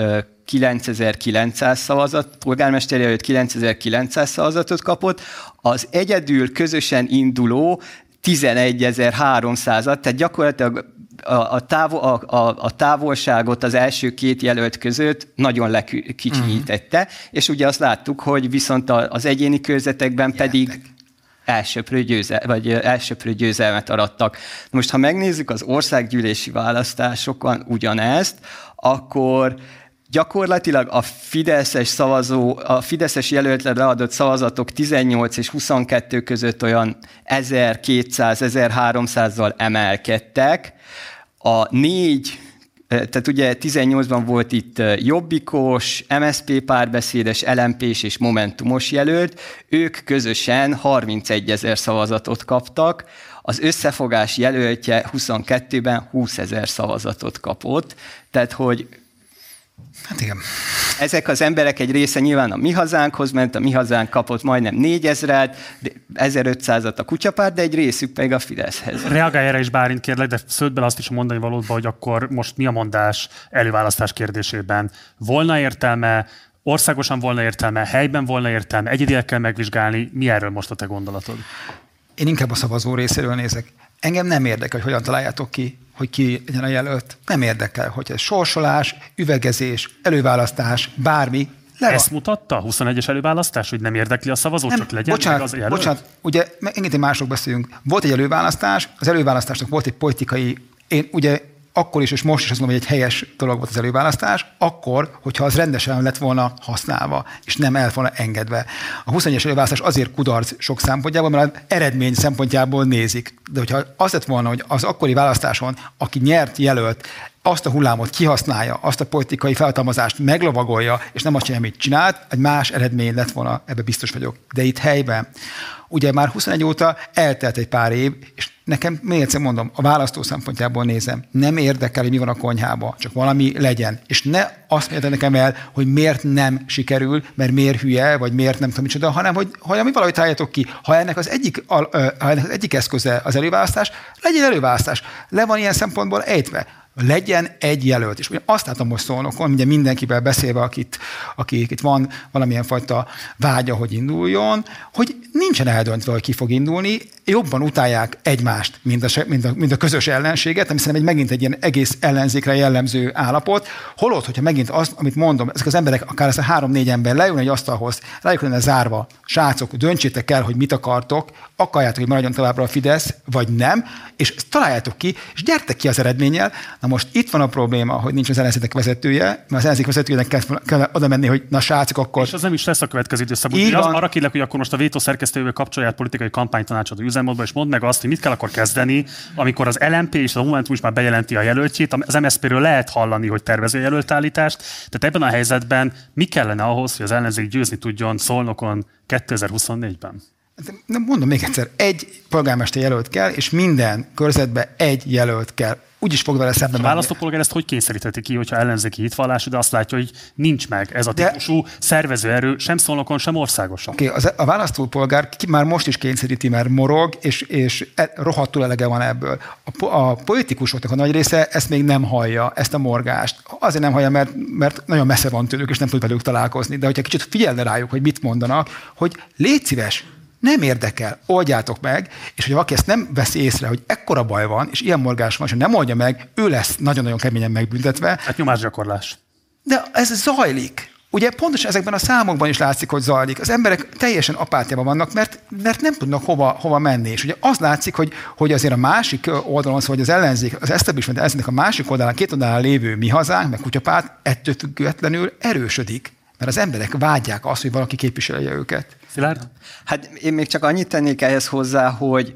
C: 9900 szavazat, polgármester jelölt 9900 szavazatot kapott, az egyedül közösen induló 11.300-at, tehát gyakorlatilag a, a, távol, a, a, a távolságot az első két jelölt között nagyon lekicsinyítette, uh-huh. és ugye azt láttuk, hogy viszont az egyéni körzetekben pedig elsőprő, győzel, vagy elsőprő győzelmet arattak. Most, ha megnézzük az országgyűlési választásokon ugyanezt, akkor gyakorlatilag a Fideszes szavazó, a Fideszes jelöltre leadott szavazatok 18 és 22 között olyan 1200-1300-zal emelkedtek, a négy tehát ugye 18-ban volt itt Jobbikos, MSP párbeszédes, lmp és Momentumos jelölt, ők közösen 31 ezer szavazatot kaptak, az összefogás jelöltje 22-ben 20 ezer szavazatot kapott, tehát hogy
B: Hát igen.
C: Ezek az emberek egy része nyilván a mi hazánkhoz ment, a mi hazánk kapott majdnem 4000-et, 1500-at a kutyapárt, de egy részük pedig a Fideszhez.
A: Reagálj erre is Bárint kérlek, de sződ bele azt is mondani valóban, hogy akkor most mi a mondás előválasztás kérdésében. Volna értelme, országosan volna értelme, helyben volna értelme, egyedileg kell megvizsgálni. Mi erről most a te gondolatod?
B: Én inkább a szavazó részéről nézek. Engem nem érdekel, hogy hogyan találjátok ki hogy ki legyen a jelölt. Nem érdekel, hogy ez sorsolás, üvegezés, előválasztás, bármi.
A: Le Ezt mutatta a 21-es előválasztás, hogy nem érdekli a szavazó, nem, csak legyen
B: bocsánat,
A: meg az jelölt?
B: Bocsánat, ugye engedjél mások beszélünk. Volt egy előválasztás, az előválasztásnak volt egy politikai, én ugye akkor is, és most is azt mondom, hogy egy helyes dolog volt az előválasztás, akkor, hogyha az rendesen lett volna használva, és nem el volna engedve. A 21-es előválasztás azért kudarc sok szempontjából, mert az eredmény szempontjából nézik. De hogyha az lett volna, hogy az akkori választáson, aki nyert jelölt, azt a hullámot kihasználja, azt a politikai feltalmazást meglovagolja, és nem azt csinálja, amit csinált, egy más eredmény lett volna, ebbe biztos vagyok. De itt helyben, ugye már 21 óta eltelt egy pár év, és Nekem még egyszer mondom, a választó szempontjából nézem, nem érdekel, hogy mi van a konyhában, csak valami legyen. És ne azt mondja nekem el, hogy miért nem sikerül, mert miért hülye, vagy miért nem tudom micsoda, hanem hogy, hogy ami valahogy találjátok ki, ha ennek az egyik, ha ennek az egyik eszköze az előválasztás, legyen előválasztás. Le van ilyen szempontból ejtve legyen egy jelölt. És azt látom most szólnokon, ugye mindenkivel beszélve, akit, akik itt van valamilyen fajta vágya, hogy induljon, hogy nincsen eldöntve, hogy ki fog indulni, jobban utálják egymást, mint a, mint a, mint a közös ellenséget, ami szerintem egy, megint egy ilyen egész ellenzékre jellemző állapot. Holott, hogyha megint azt, amit mondom, ezek az emberek, akár ez a három-négy ember leülne egy asztalhoz, rájuk lenne zárva, srácok, döntsétek el, hogy mit akartok, akarjátok, hogy maradjon továbbra a Fidesz, vagy nem, és találjátok ki, és gyertek ki az eredménnyel. Na most itt van a probléma, hogy nincs az ellenzék vezetője, mert az ellenzék vezetőjének kell, kell oda menni, hogy na srácok, akkor.
A: És az nem is lesz a következő időszak. Így az, arra kérlek, hogy akkor most a vétó szerkesztővel kapcsolját politikai kampánytanácsadó üzemmódba, és mondd meg azt, hogy mit kell akkor kezdeni, amikor az LMP és a Momentum is már bejelenti a jelöltjét, az MSZP-ről lehet hallani, hogy tervező jelöltállítást. Tehát ebben a helyzetben mi kellene ahhoz, hogy az ellenzék győzni tudjon Szolnokon 2024-ben?
B: Nem mondom még egyszer, egy polgármester jelölt kell, és minden körzetbe egy jelölt kell úgyis fog vele szemben
A: A választópolgár ezt hogy kényszerítheti ki, hogyha ellenzéki hitvallású, de azt látja, hogy nincs meg ez a típusú de... szervezőerő sem szolnokon, sem országosan.
B: Okay, a választópolgár ki már most is kényszeríti, mert morog, és, és e, rohadtul elege van ebből. A, a politikusoknak a nagy része ezt még nem hallja, ezt a morgást. Azért nem hallja, mert, mert nagyon messze van tőlük, és nem tud velük találkozni. De hogyha kicsit figyelne rájuk, hogy mit mondanak, hogy légy szíves, nem érdekel, oldjátok meg, és hogy valaki ezt nem veszi észre, hogy ekkora baj van, és ilyen morgás van, és nem oldja meg, ő lesz nagyon-nagyon keményen megbüntetve.
A: Hát nyomásgyakorlás.
B: De ez zajlik. Ugye pontosan ezekben a számokban is látszik, hogy zajlik. Az emberek teljesen apátiában vannak, mert, mert nem tudnak hova, hova menni. És ugye az látszik, hogy, hogy azért a másik oldalon, szóval az ellenzék, az establishment ellenzék a másik oldalán, két oldalán lévő mi hazánk, meg kutyapárt ettől függetlenül erősödik. Mert az emberek vágyják azt, hogy valaki képviselje őket.
A: Szilárd?
C: Hát én még csak annyit tennék ehhez hozzá, hogy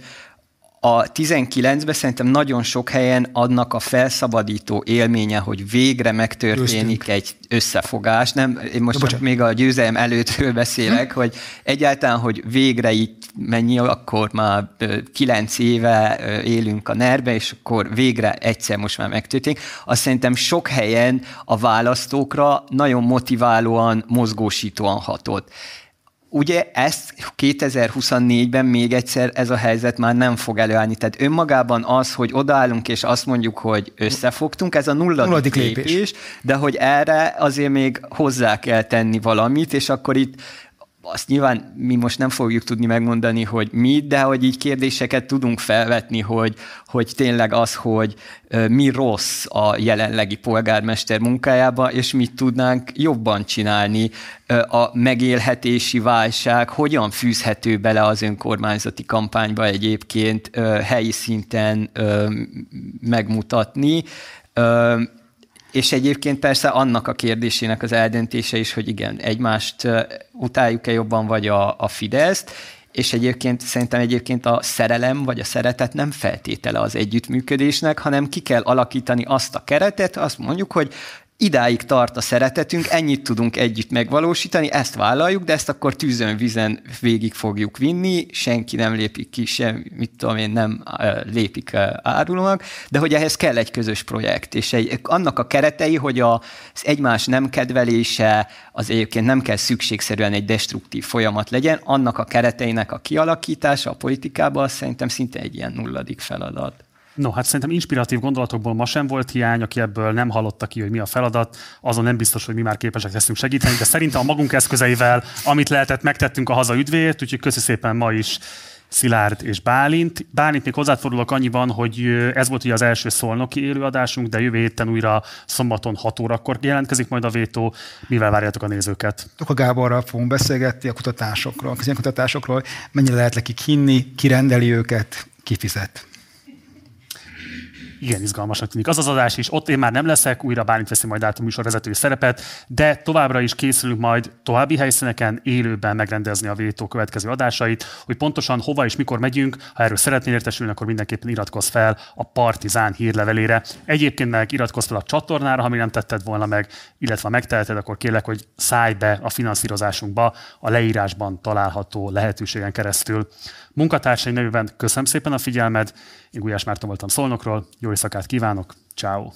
C: a 19-ben szerintem nagyon sok helyen adnak a felszabadító élménye, hogy végre megtörténik Győztünk. egy összefogás. Nem, én most csak még a győzelem előttről beszélek, hm? hogy egyáltalán, hogy végre itt mennyi, akkor már kilenc éve élünk a nerbe, és akkor végre egyszer most már megtörténik. Azt szerintem sok helyen a választókra nagyon motiválóan, mozgósítóan hatott. Ugye ezt 2024-ben még egyszer ez a helyzet már nem fog előállni. Tehát önmagában az, hogy odaállunk és azt mondjuk, hogy összefogtunk, ez a nulladik, nulladik lépés, lépés, de hogy erre azért még hozzá kell tenni valamit, és akkor itt azt nyilván mi most nem fogjuk tudni megmondani, hogy mi, de hogy így kérdéseket tudunk felvetni, hogy, hogy tényleg az, hogy mi rossz a jelenlegi polgármester munkájába, és mit tudnánk jobban csinálni. A megélhetési válság hogyan fűzhető bele az önkormányzati kampányba egyébként helyi szinten megmutatni és egyébként persze annak a kérdésének az eldöntése is, hogy igen, egymást utáljuk-e jobban, vagy a, a Fideszt, és egyébként szerintem egyébként a szerelem vagy a szeretet nem feltétele az együttműködésnek, hanem ki kell alakítani azt a keretet, azt mondjuk, hogy idáig tart a szeretetünk, ennyit tudunk együtt megvalósítani, ezt vállaljuk, de ezt akkor tűzön, vizen végig fogjuk vinni, senki nem lépik ki, sem, mit tudom én, nem lépik árulónak, de hogy ehhez kell egy közös projekt, és egy, annak a keretei, hogy az egymás nem kedvelése, az egyébként nem kell szükségszerűen egy destruktív folyamat legyen, annak a kereteinek a kialakítása a politikában szerintem szinte egy ilyen nulladik feladat.
A: No, hát szerintem inspiratív gondolatokból ma sem volt hiány, aki ebből nem hallotta ki, hogy mi a feladat, azon nem biztos, hogy mi már képesek leszünk segíteni, de szerintem a magunk eszközeivel, amit lehetett, megtettünk a haza üdvéért, úgyhogy köszi szépen ma is Szilárd és Bálint. Bálint még hozzáfordulok annyiban, hogy ez volt ugye az első szolnoki élőadásunk, de jövő héten újra szombaton 6 órakor jelentkezik majd a vétó. Mivel várjátok a nézőket?
B: A Gáborral fogunk beszélgetni a kutatásokról, a kutatásokról, mennyire lehet nekik hinni, ki rendeli őket, ki fizet.
A: Igen izgalmasnak tűnik. Az az adás is, ott én már nem leszek, újra bármit veszi majd át a műsorvezetői szerepet, de továbbra is készülünk majd további helyszíneken élőben megrendezni a Vétó következő adásait, hogy pontosan hova és mikor megyünk, ha erről szeretnél értesülni, akkor mindenképpen iratkozz fel a Partizán hírlevelére. Egyébként meg iratkozz fel a csatornára, ha még nem tetted volna meg, illetve ha megteheted, akkor kérlek, hogy szállj be a finanszírozásunkba a leírásban található lehetőségen keresztül. Munkatársaim nevében köszönöm szépen a figyelmed, én Gulyás Márton voltam Szolnokról, jó éjszakát kívánok, ciao.